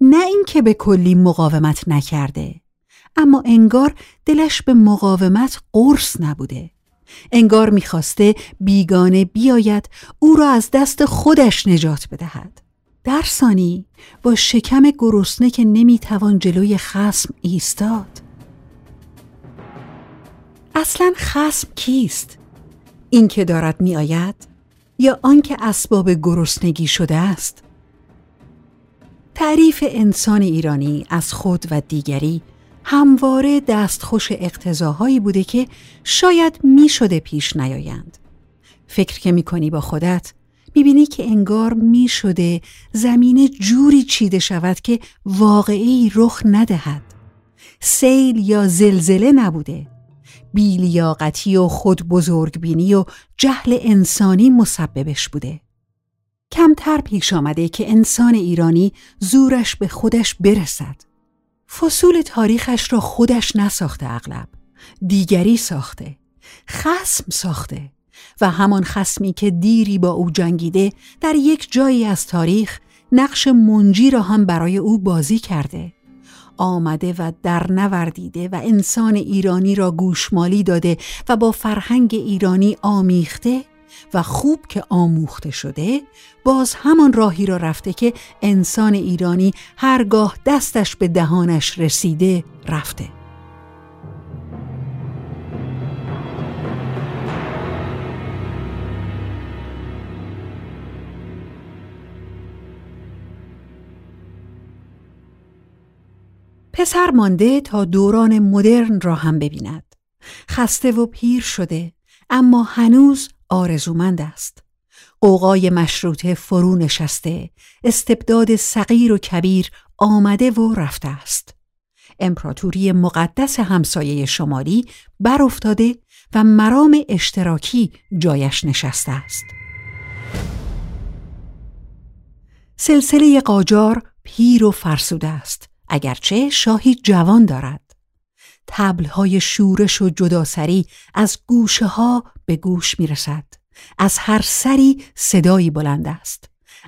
نه اینکه به کلی مقاومت نکرده اما انگار دلش به مقاومت قرص نبوده. انگار می‌خواسته بیگانه بیاید او را از دست خودش نجات بدهد. در ثانی با شکم گرسنه که نمی‌توان جلوی خسم ایستاد. اصلا خسم کیست؟ این که دارد می آید یا آنکه اسباب گرسنگی شده است؟ تعریف انسان ایرانی از خود و دیگری همواره دستخوش اقتضاهایی بوده که شاید می شده پیش نیایند. فکر که می کنی با خودت بینی که انگار می شده زمین جوری چیده شود که واقعی رخ ندهد. سیل یا زلزله نبوده بیلیاقتی و خود بزرگبینی و جهل انسانی مسببش بوده. کمتر پیش آمده که انسان ایرانی زورش به خودش برسد. فصول تاریخش را خودش نساخته اغلب. دیگری ساخته. خسم ساخته. و همان خسمی که دیری با او جنگیده در یک جایی از تاریخ نقش منجی را هم برای او بازی کرده. آمده و در نوردیده و انسان ایرانی را گوشمالی داده و با فرهنگ ایرانی آمیخته و خوب که آموخته شده باز همان راهی را رفته که انسان ایرانی هرگاه دستش به دهانش رسیده رفته. پسر مانده تا دوران مدرن را هم ببیند. خسته و پیر شده اما هنوز آرزومند است. قوقای مشروطه فرو نشسته استبداد صغیر و کبیر آمده و رفته است. امپراتوری مقدس همسایه شمالی بر افتاده و مرام اشتراکی جایش نشسته است. سلسله قاجار پیر و فرسوده است. اگرچه شاهی جوان دارد تبلهای شورش و جداسری از گوشه ها به گوش می رسد. از هر سری صدایی بلند است.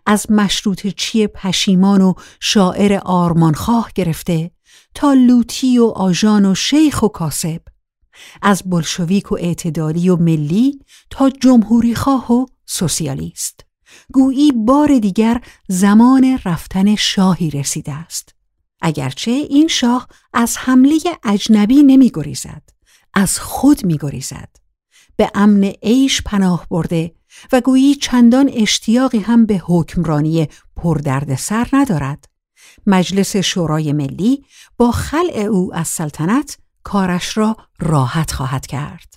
از مشروط چی پشیمان و شاعر آرمانخواه گرفته تا لوتی و آژان و شیخ و کاسب. از بلشویک و اعتدالی و ملی تا جمهوری خواه و سوسیالیست. گویی بار دیگر زمان رفتن شاهی رسیده است. اگرچه این شاه از حمله اجنبی نمی گریزد. از خود می گریزد. به امن عیش پناه برده و گویی چندان اشتیاقی هم به حکمرانی پردرد سر ندارد. مجلس شورای ملی با خلع او از سلطنت کارش را راحت خواهد کرد.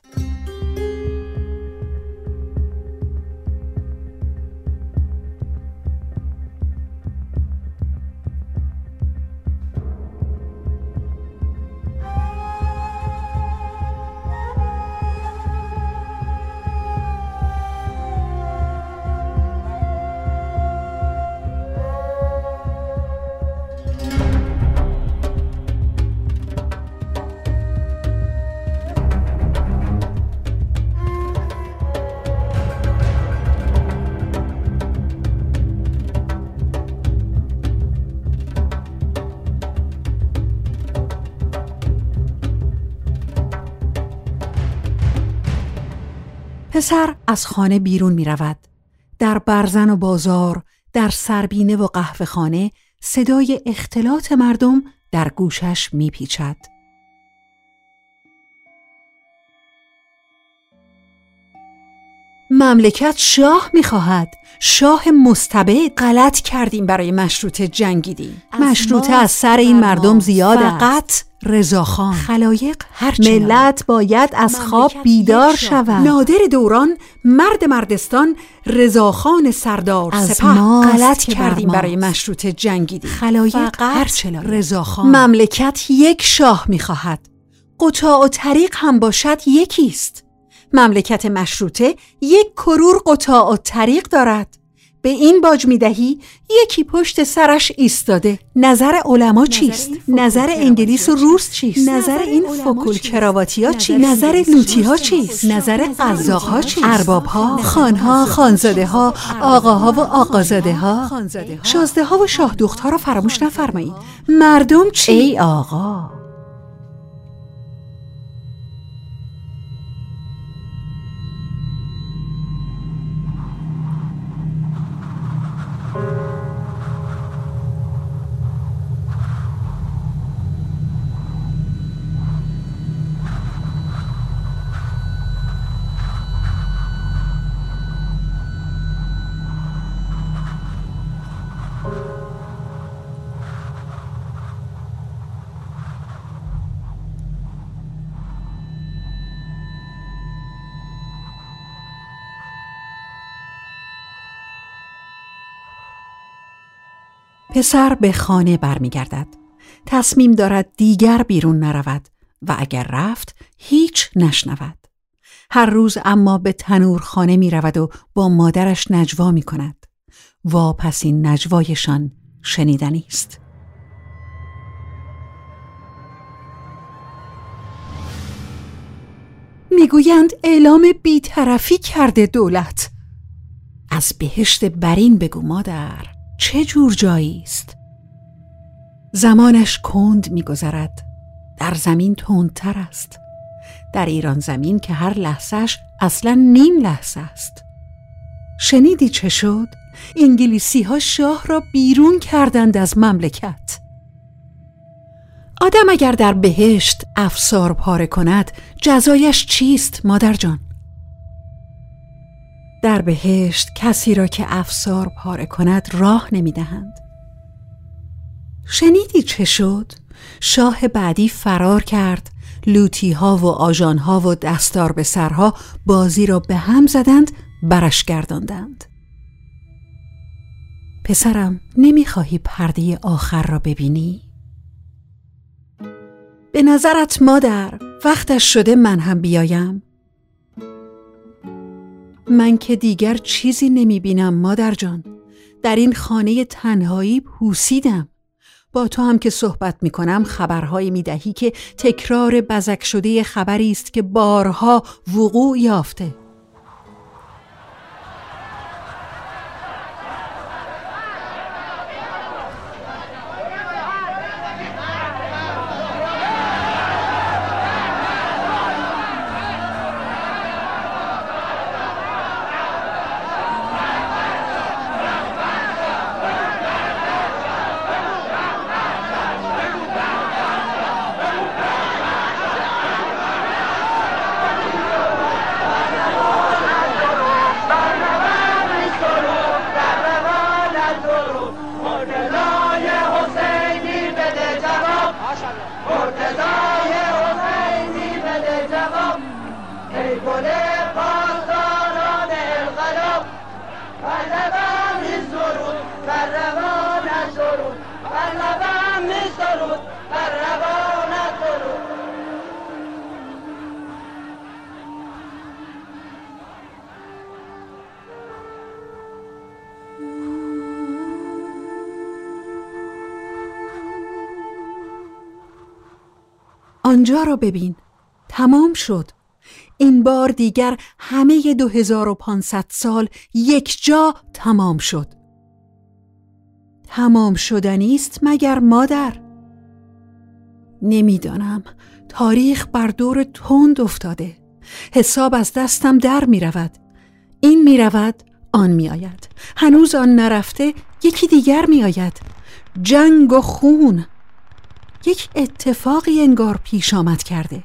پسر از خانه بیرون می رود. در برزن و بازار، در سربینه و قهوه خانه صدای اختلاط مردم در گوشش می پیچد. مملکت شاه می‌خواهد شاه مستبد غلط کردیم برای مشروطه جنگیدیم مشروطه از سر این مردم زیاد فقط رضاخان خلایق هر ملت باید از خواب بیدار شود. نادر دوران مرد مردستان رضاخان سردار. از سپه غلط کردیم برای مشروطه جنگیدیم خلایق هر رضاخان مملکت یک شاه می‌خواهد. قطاع و طریق هم باشد یکیست. مملکت مشروطه یک کرور قطاع و طریق دارد. به این باج می‌دهی؟ یکی پشت سرش ایستاده. نظر علما چیست؟ نظر انگلیس و روس چیست؟ نظر این فکول کراواتی ها چیست؟ نظر لوتی ها چیست؟ نظر قزاق ها چیست؟ ارباب ها خان ها خانزاده ها آقاها و آقازاده ها؟ شازده ها و شاه ها را فراموش نفرمایید. مردم چی؟ ای آقا. پسر به خانه برمیگردد. تصمیم دارد دیگر بیرون نرود و اگر رفت هیچ نشنود. هر روز اما به تنورخانه می رود و با مادرش نجوا می کند و پس این نجوایشان شنیدنی است. می‌گویند اعلام بیطرفی کرده دولت. از بهشت برین بگو مادر. چه جور جایی است؟ زمانش کند میگذرد. در زمین تندتر است. در ایران زمین که هر لحظهش اصلا نیم لحظه است. شنیدی چه شد؟ انگلیسی ها شاه را بیرون کردند از مملکت. آدم اگر در بهشت افسار پاره کند جزایش چیست مادر جان؟ در بهشت کسی را که افسار پاره کند راه نمی‌دهند. شنیدی چه شد؟ شاه بعدی فرار کرد لوتی ها و آجان ها و دستار به سرها بازی را به هم زدند برش گرداندند پسرم نمی‌خواهی پرده آخر را ببینی؟ به نظرت مادر وقتش شده من هم بیایم؟ من که دیگر چیزی نمی بینم مادر جان. در این خانه تنهایی پوسیدم. با تو هم که صحبت می کنم خبرهایی می دهی که تکرار بزک شده خبری است که بارها وقوع یافته. آنجا را ببین. تمام شد. این بار دیگر همه 2500 سال یک جا تمام شد. تمام شدنی است مگر مادر؟ نمی‌دانم. تاریخ بر دور تند افتاده. حساب از دستم در می رود این می رود آن می آید هنوز آن نرفته یکی دیگر می آید جنگ و خون. یک اتفاقی انگار پیش آمد کرده.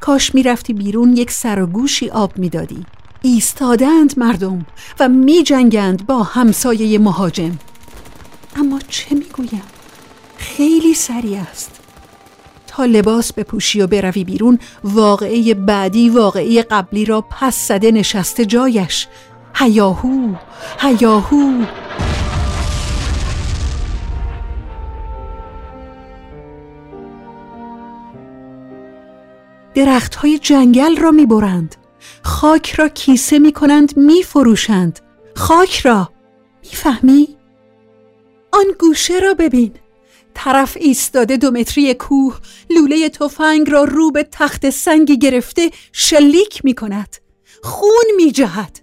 کاش می‌رفتی بیرون یک سر و گوشی آب می‌دادی. ایستادند مردم و می جنگند با همسایه مهاجم. اما چه می‌گویم؟ خیلی سریع است. تا لباس بپوشی و بروی بیرون واقعه بعدی واقعه قبلی را پس زده نشسته جایش. هیاهو هیاهو. درخت های جنگل را می برند. خاک را کیسه می کنند می فروشند. خاک را می‌فهمی؟ آن گوشه را ببین طرف ایستاده دو متری کوه لوله تفنگ را رو به تخت سنگی گرفته شلیک می کند خون می جهد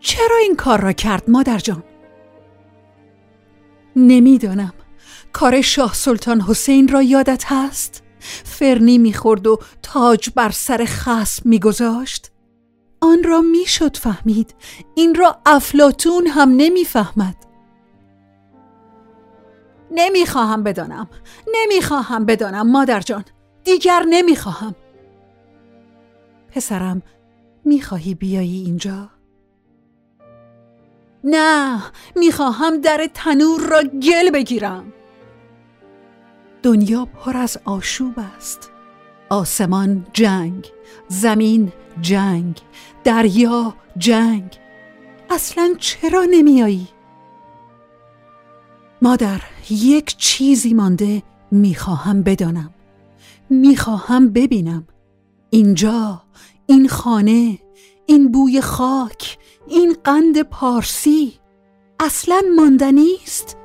چرا این کار را کرد مادر جان؟ نمی‌دانم کار شاه سلطان حسین را یادت هست؟ فرنی می‌خورد و تاج بر سر خسم میگذاشت. آن را می‌شد فهمید. این را افلاتون هم نمی‌فهمد. نمی‌خواهم بدانم. نمی‌خواهم بدانم مادر جان. دیگر نمی‌خواهم. پسرم می‌خواهی بیایی اینجا؟ نه می‌خواهم در تنور را گل بگیرم. دنیا پر از آشوب است. آسمان جنگ زمین جنگ دریا جنگ. اصلا چرا نمیایی؟ مادر یک چیزی مانده می‌خواهم بدانم. می‌خواهم ببینم. اینجا این خانه این بوی خاک این قند پارسی. اصلا ماندنی است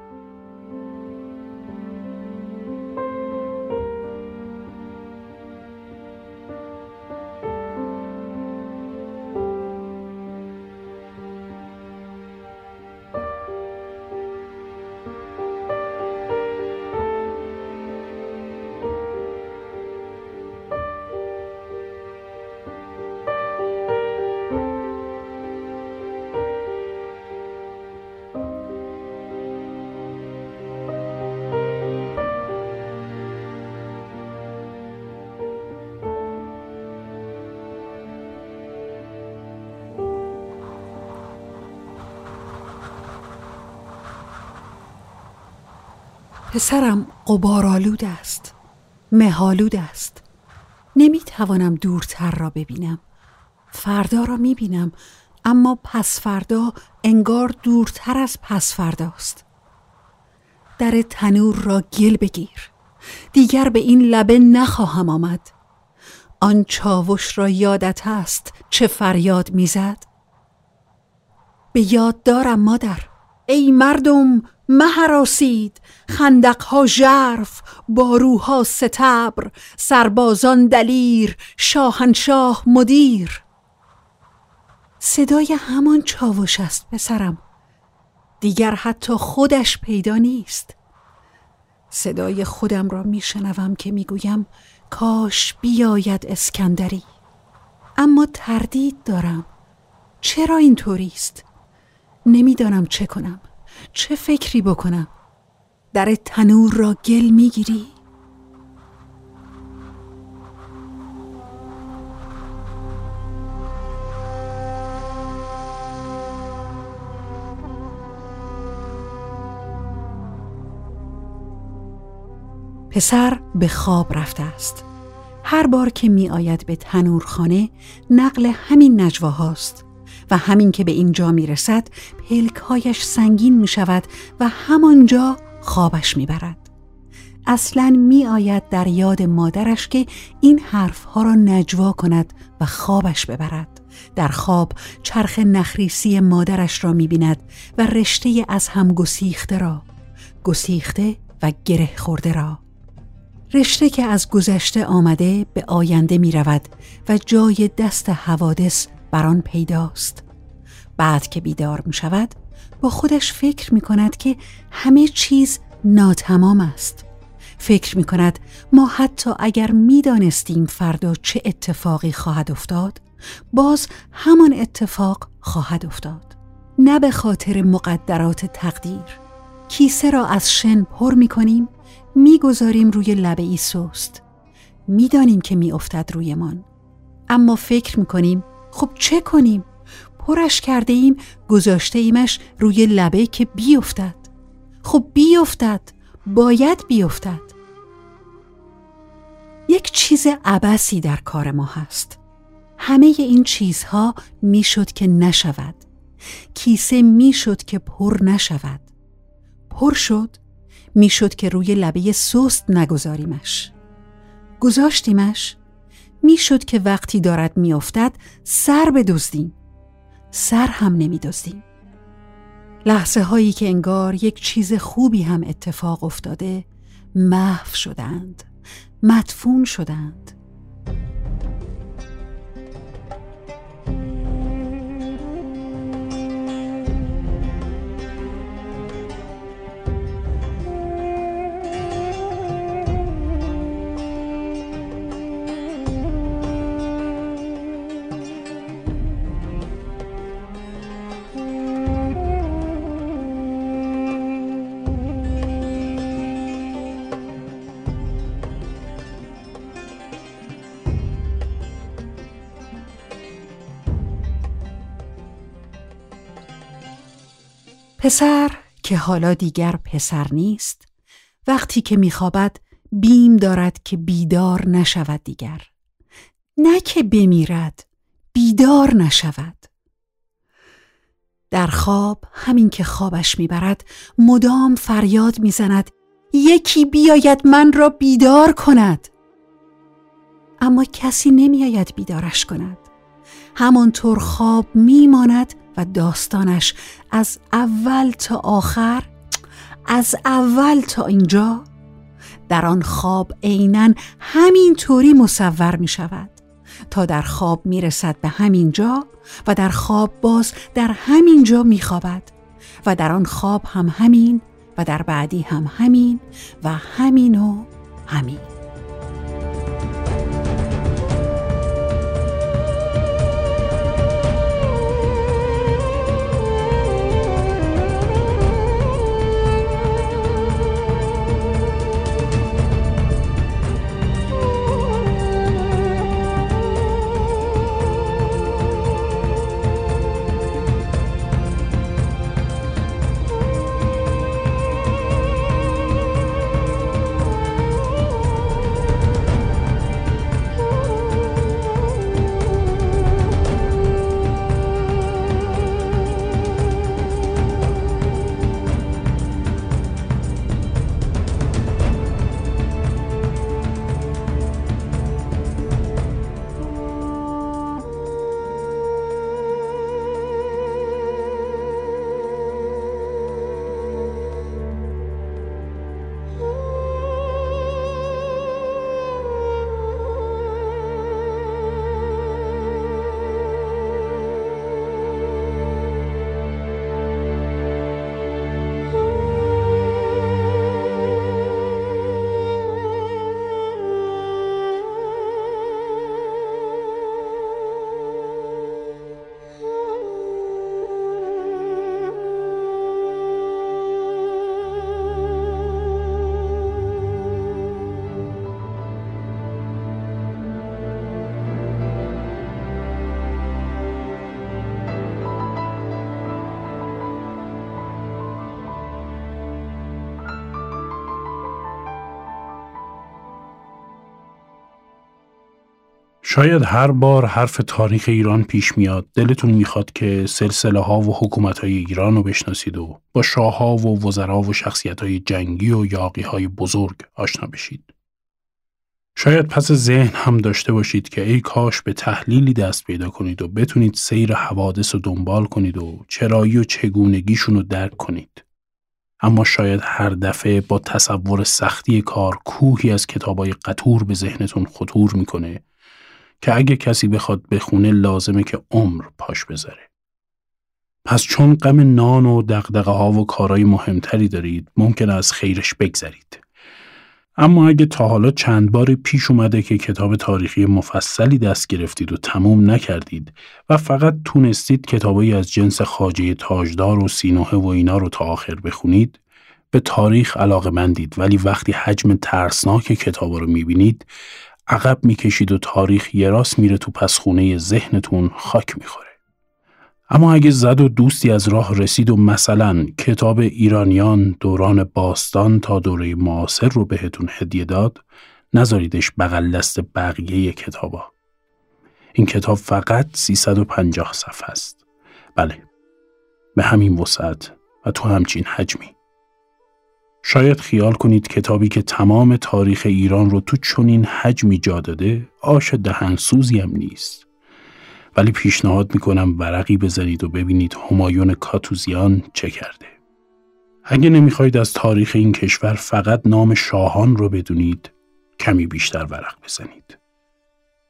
پسرم قبارالود است مهالود است. نمی‌توانم دورتر را ببینم. فردا را می‌بینم اما پس فردا انگار دورتر از پس فرداست. در تنور را گل بگیر دیگر به این لبه نخواهم آمد. آن چاوش را یادت است چه فریاد می‌زد؟ به یاد دارم مادر ای مردم! مهراسید خندقها ژرف باروها ستبر سربازان دلیر شاهنشاه مدیر. صدای همان چاوش است پسرم. دیگر حتی خودش پیدا نیست. صدای خودم را میشنوم که می‌گویم کاش بیاید اسکندری. اما تردید دارم. چرا اینطوری است نمی‌دانم چه کنم. چه فکری بکنم؟ در تنور را گل می‌گیری؟ پسر به خواب رفته است. هر بار که می آید به تنورخانه نقل همین نجواهاست. و همین که به اینجا می رسد پلکهایش سنگین می شود و همانجا خوابش می برد. اصلا می آید در یاد مادرش که این حرفها را نجوا کند و خوابش ببرد. در خواب چرخ نخریسی مادرش را می بیند و رشته از هم گسیخته را گسیخته و گره خورده را رشته که از گذشته آمده به آینده می رود و جای دست حوادث بر آن پیداست. بعد که بیدار می شود با خودش فکر می کند که همه چیز ناتمام است. فکر می کند ما حتی اگر می دانستیم فردا چه اتفاقی خواهد افتاد باز همان اتفاق خواهد افتاد. نه به خاطر مقدرات تقدیر. کیسه را از شن پر می کنیم می گذاریم روی لبه ای سست. می‌دانیم که می افتد رویمان. اما فکر می کنیم خب چه کنیم؟ پرش کرده ایم گذاشته ایمش روی لبه که بیفتد. خب بیفتد باید بیفتد. یک چیز عبسی در کار ما هست. همه این چیزها می‌شد که نشود. کیسه می‌شد که پر نشود. پر شد می‌شد که روی لبه سست نگذاریمش. گذاشتیمش می‌شد که وقتی دارد میافتد سر بدزدیم سر هم نمیدزدیم. لحظه هایی که انگار یک چیز خوبی هم اتفاق افتاده محو شدند مدفون شدند. پسر که حالا دیگر پسر نیست وقتی که میخوابد بیم دارد که بیدار نشود دیگر. نه که بمیرد بیدار نشود. در خواب همین که خوابش می‌برد مدام فریاد می‌زند یکی بیاید من را بیدار کند. اما کسی نمیآید بیدارش کند. همانطور خواب میماند داستانش از اول تا آخر از اول تا اینجا در آن خواب عینا همین طوری مصور می شود. تا در خواب می رسد به همین جا و در خواب باز در همین جا می خوابد. و در آن خواب هم همین و در بعدی هم همین و همین و همین. شاید هر بار حرف تاریخ ایران پیش میاد دلتون می‌خواد که سلسله ها و حکومت های ایران رو بشناسید و با شاه ها و وزرا و شخصیت های جنگی و یاقی های بزرگ آشنا بشید. شاید پس ذهن هم داشته باشید که ای کاش به تحلیلی دست پیدا کنید و بتونید سیر حوادث رو دنبال کنید و چرایی و چگونگیشون رو درک کنید. اما شاید هر دفعه با تصور سختی کار کوهی از کتابای قطور به ذهنتون خطور می‌کنه که اگه کسی بخواد بخونه لازمه که عمر پاش بذاره. پس چون غم نان و دقدقه ها و کارهای مهمتری دارید ممکن از خیرش بگذرید. اما اگه تا حالا چند بار پیش اومده که کتاب تاریخی مفصلی دست گرفتید و تموم نکردید و فقط تونستید کتابایی از جنس خاجه تاجدار و سینوه و اینا رو تا آخر بخونید به تاریخ علاقه مندید ولی وقتی حجم ترسناک کتاب رو می‌بینید عقب می‌کشید و تاریخ یه راست میره تو پسخونه ذهنتون خاک می‌خوره. اما اگه زد و دوستی از راه رسید و مثلا کتاب ایرانیان دوران باستان تا دوره معاصر رو بهتون هدیه داد نذاریدش بغل دست بقیه کتابا. این کتاب فقط 350 صفحه است. بله به همین وسعت و تو همچین حجمی. شاید خیال کنید کتابی که تمام تاریخ ایران رو تو چنین حجمی جا داده آش دهنسوزی هم نیست. ولی پیشنهاد می‌کنم ورقی بزنید و ببینید همایون کاتوزیان چه کرده. اگه نمی‌خواید از تاریخ این کشور فقط نام شاهان رو بدونید کمی بیشتر ورق بزنید.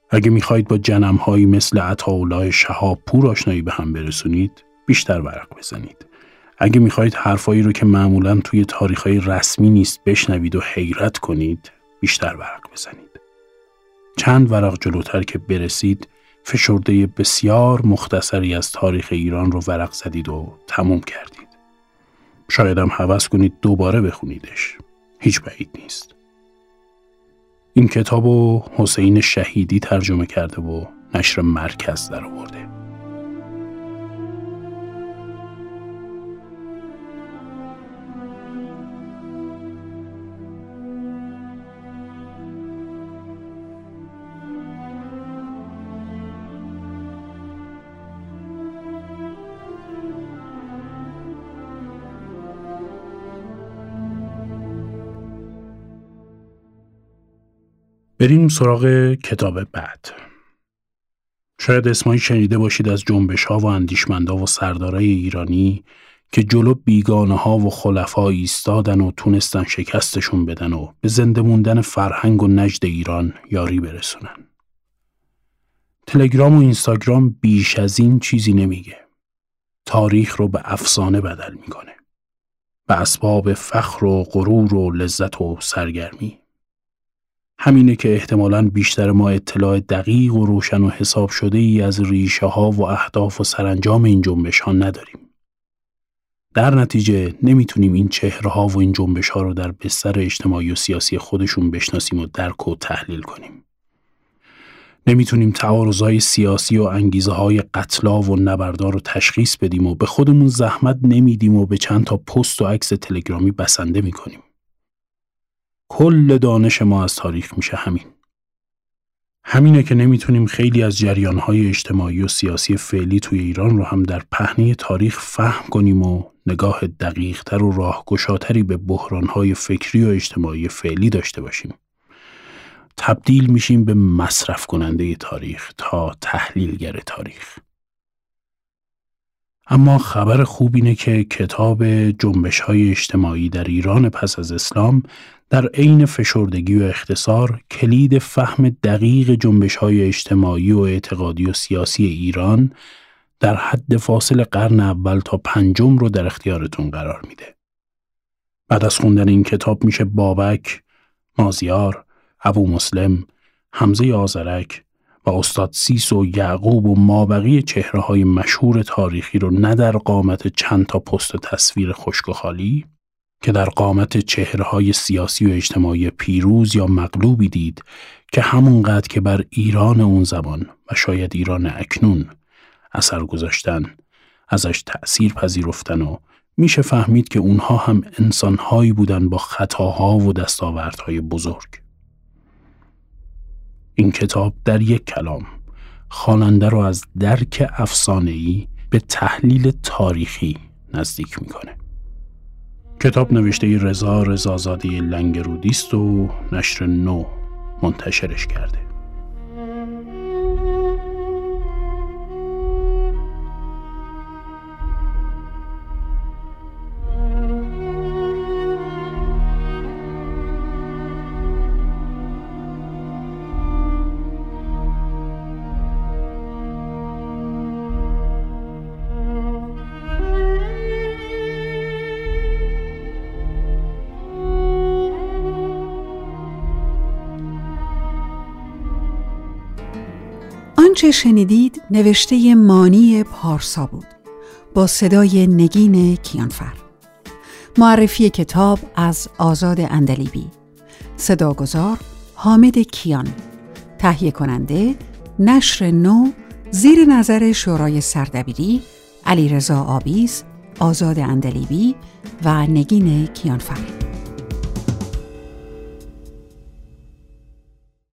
اگه می‌خواید با جنمهایی مثل عطاولای شهاب پور آشنایی به هم برسونید بیشتر ورق بزنید. اگه می‌خواهید حرفایی رو که معمولا توی تاریخهای رسمی نیست بشنوید و حیرت کنید بیشتر ورق بزنید. چند ورق جلوتر که برسید فشرده بسیار مختصری از تاریخ ایران رو ورق زدید و تموم کردید. شاید هم حوض کنید دوباره بخونیدش. هیچ بعید نیست. این کتاب و حسین شهیدی ترجمه کرده و نشر مرکز در آورده. بریم سراغ کتاب بعد. شاید اسمایی شنیده باشید از جنبش ها و اندیشمندا و سردارای ایرانی که جلو بیگانه ها و خلفا ایستادن و تونستن شکستشون بدن و به زنده موندن فرهنگ و نجد ایران یاری برسونن. تلگرام و اینستاگرام بیش از این چیزی نمیگه. تاریخ رو به افسانه بدل می‌کنه. به اسباب فخر و غرور و لذت و سرگرمی. همینه که احتمالا بیشتر ما اطلاع دقیق و روشن و حساب شده ای از ریشه ها و اهداف و سرانجام این جنبش ها نداریم. در نتیجه نمی‌تونیم این چهره ها و این جنبش ها رو در بستر اجتماعی و سیاسی خودشون بشناسیم و درک و تحلیل کنیم. نمی‌تونیم تعارضای سیاسی و انگیزه های قتلا و نبردار رو تشخیص بدیم و به خودمون زحمت نمیدیم و به چند تا پست و عکس تلگرامی بسنده می‌کنیم. کل دانش ما از تاریخ میشه همین. همینه که نمی‌تونیم خیلی از جریانهای اجتماعی و سیاسی فعلی توی ایران رو هم در پهنه تاریخ فهم کنیم و نگاه دقیقتر و راهگشاتری به بحرانهای فکری و اجتماعی فعلی داشته باشیم. تبدیل میشیم به مصرف کننده تاریخ تا تحلیلگر تاریخ. اما خبر خوب اینه که کتاب جنبش های اجتماعی در ایران پس از اسلام در عین فشردگی و اختصار کلید فهم دقیق جنبش های اجتماعی و اعتقادی و سیاسی ایران در حد فاصل قرن اول تا پنجم رو در اختیارتون قرار میده. بعد از خوندن این کتاب میشه بابک، مازیار، ابو مسلم، حمزه آزرک استاد سیس و یعقوب و مابقی چهره های مشهور تاریخی رو نه در قامت چند تا پست تصویر خشک و خالی که در قامت چهره های سیاسی و اجتماعی پیروز یا مغلوبی دید که همونقدر که بر ایران اون زمان و شاید ایران اکنون اثر گذاشتن ازش تأثیر پذیرفتن و میشه فهمید که اونها هم انسانهایی بودن با خطاها و دستاوردهای بزرگ. این کتاب در یک کلام خواننده رو از درک افسانه‌ای به تحلیل تاریخی نزدیک می‌کنه. کتاب نوشته رضا رضازاده لنگرودیست و نشر نو منتشرش کرده. آنچه شنیدید نوشته مانی پارسا بود با صدای نگین کیانفر. معرفی کتاب از آزاد اندلیبی. صداگذار حامد کیان. تهیه کننده نشر نو زیر نظر شورای سردبیری علیرضا آبیز آزاد اندلیبی و نگین کیانفر.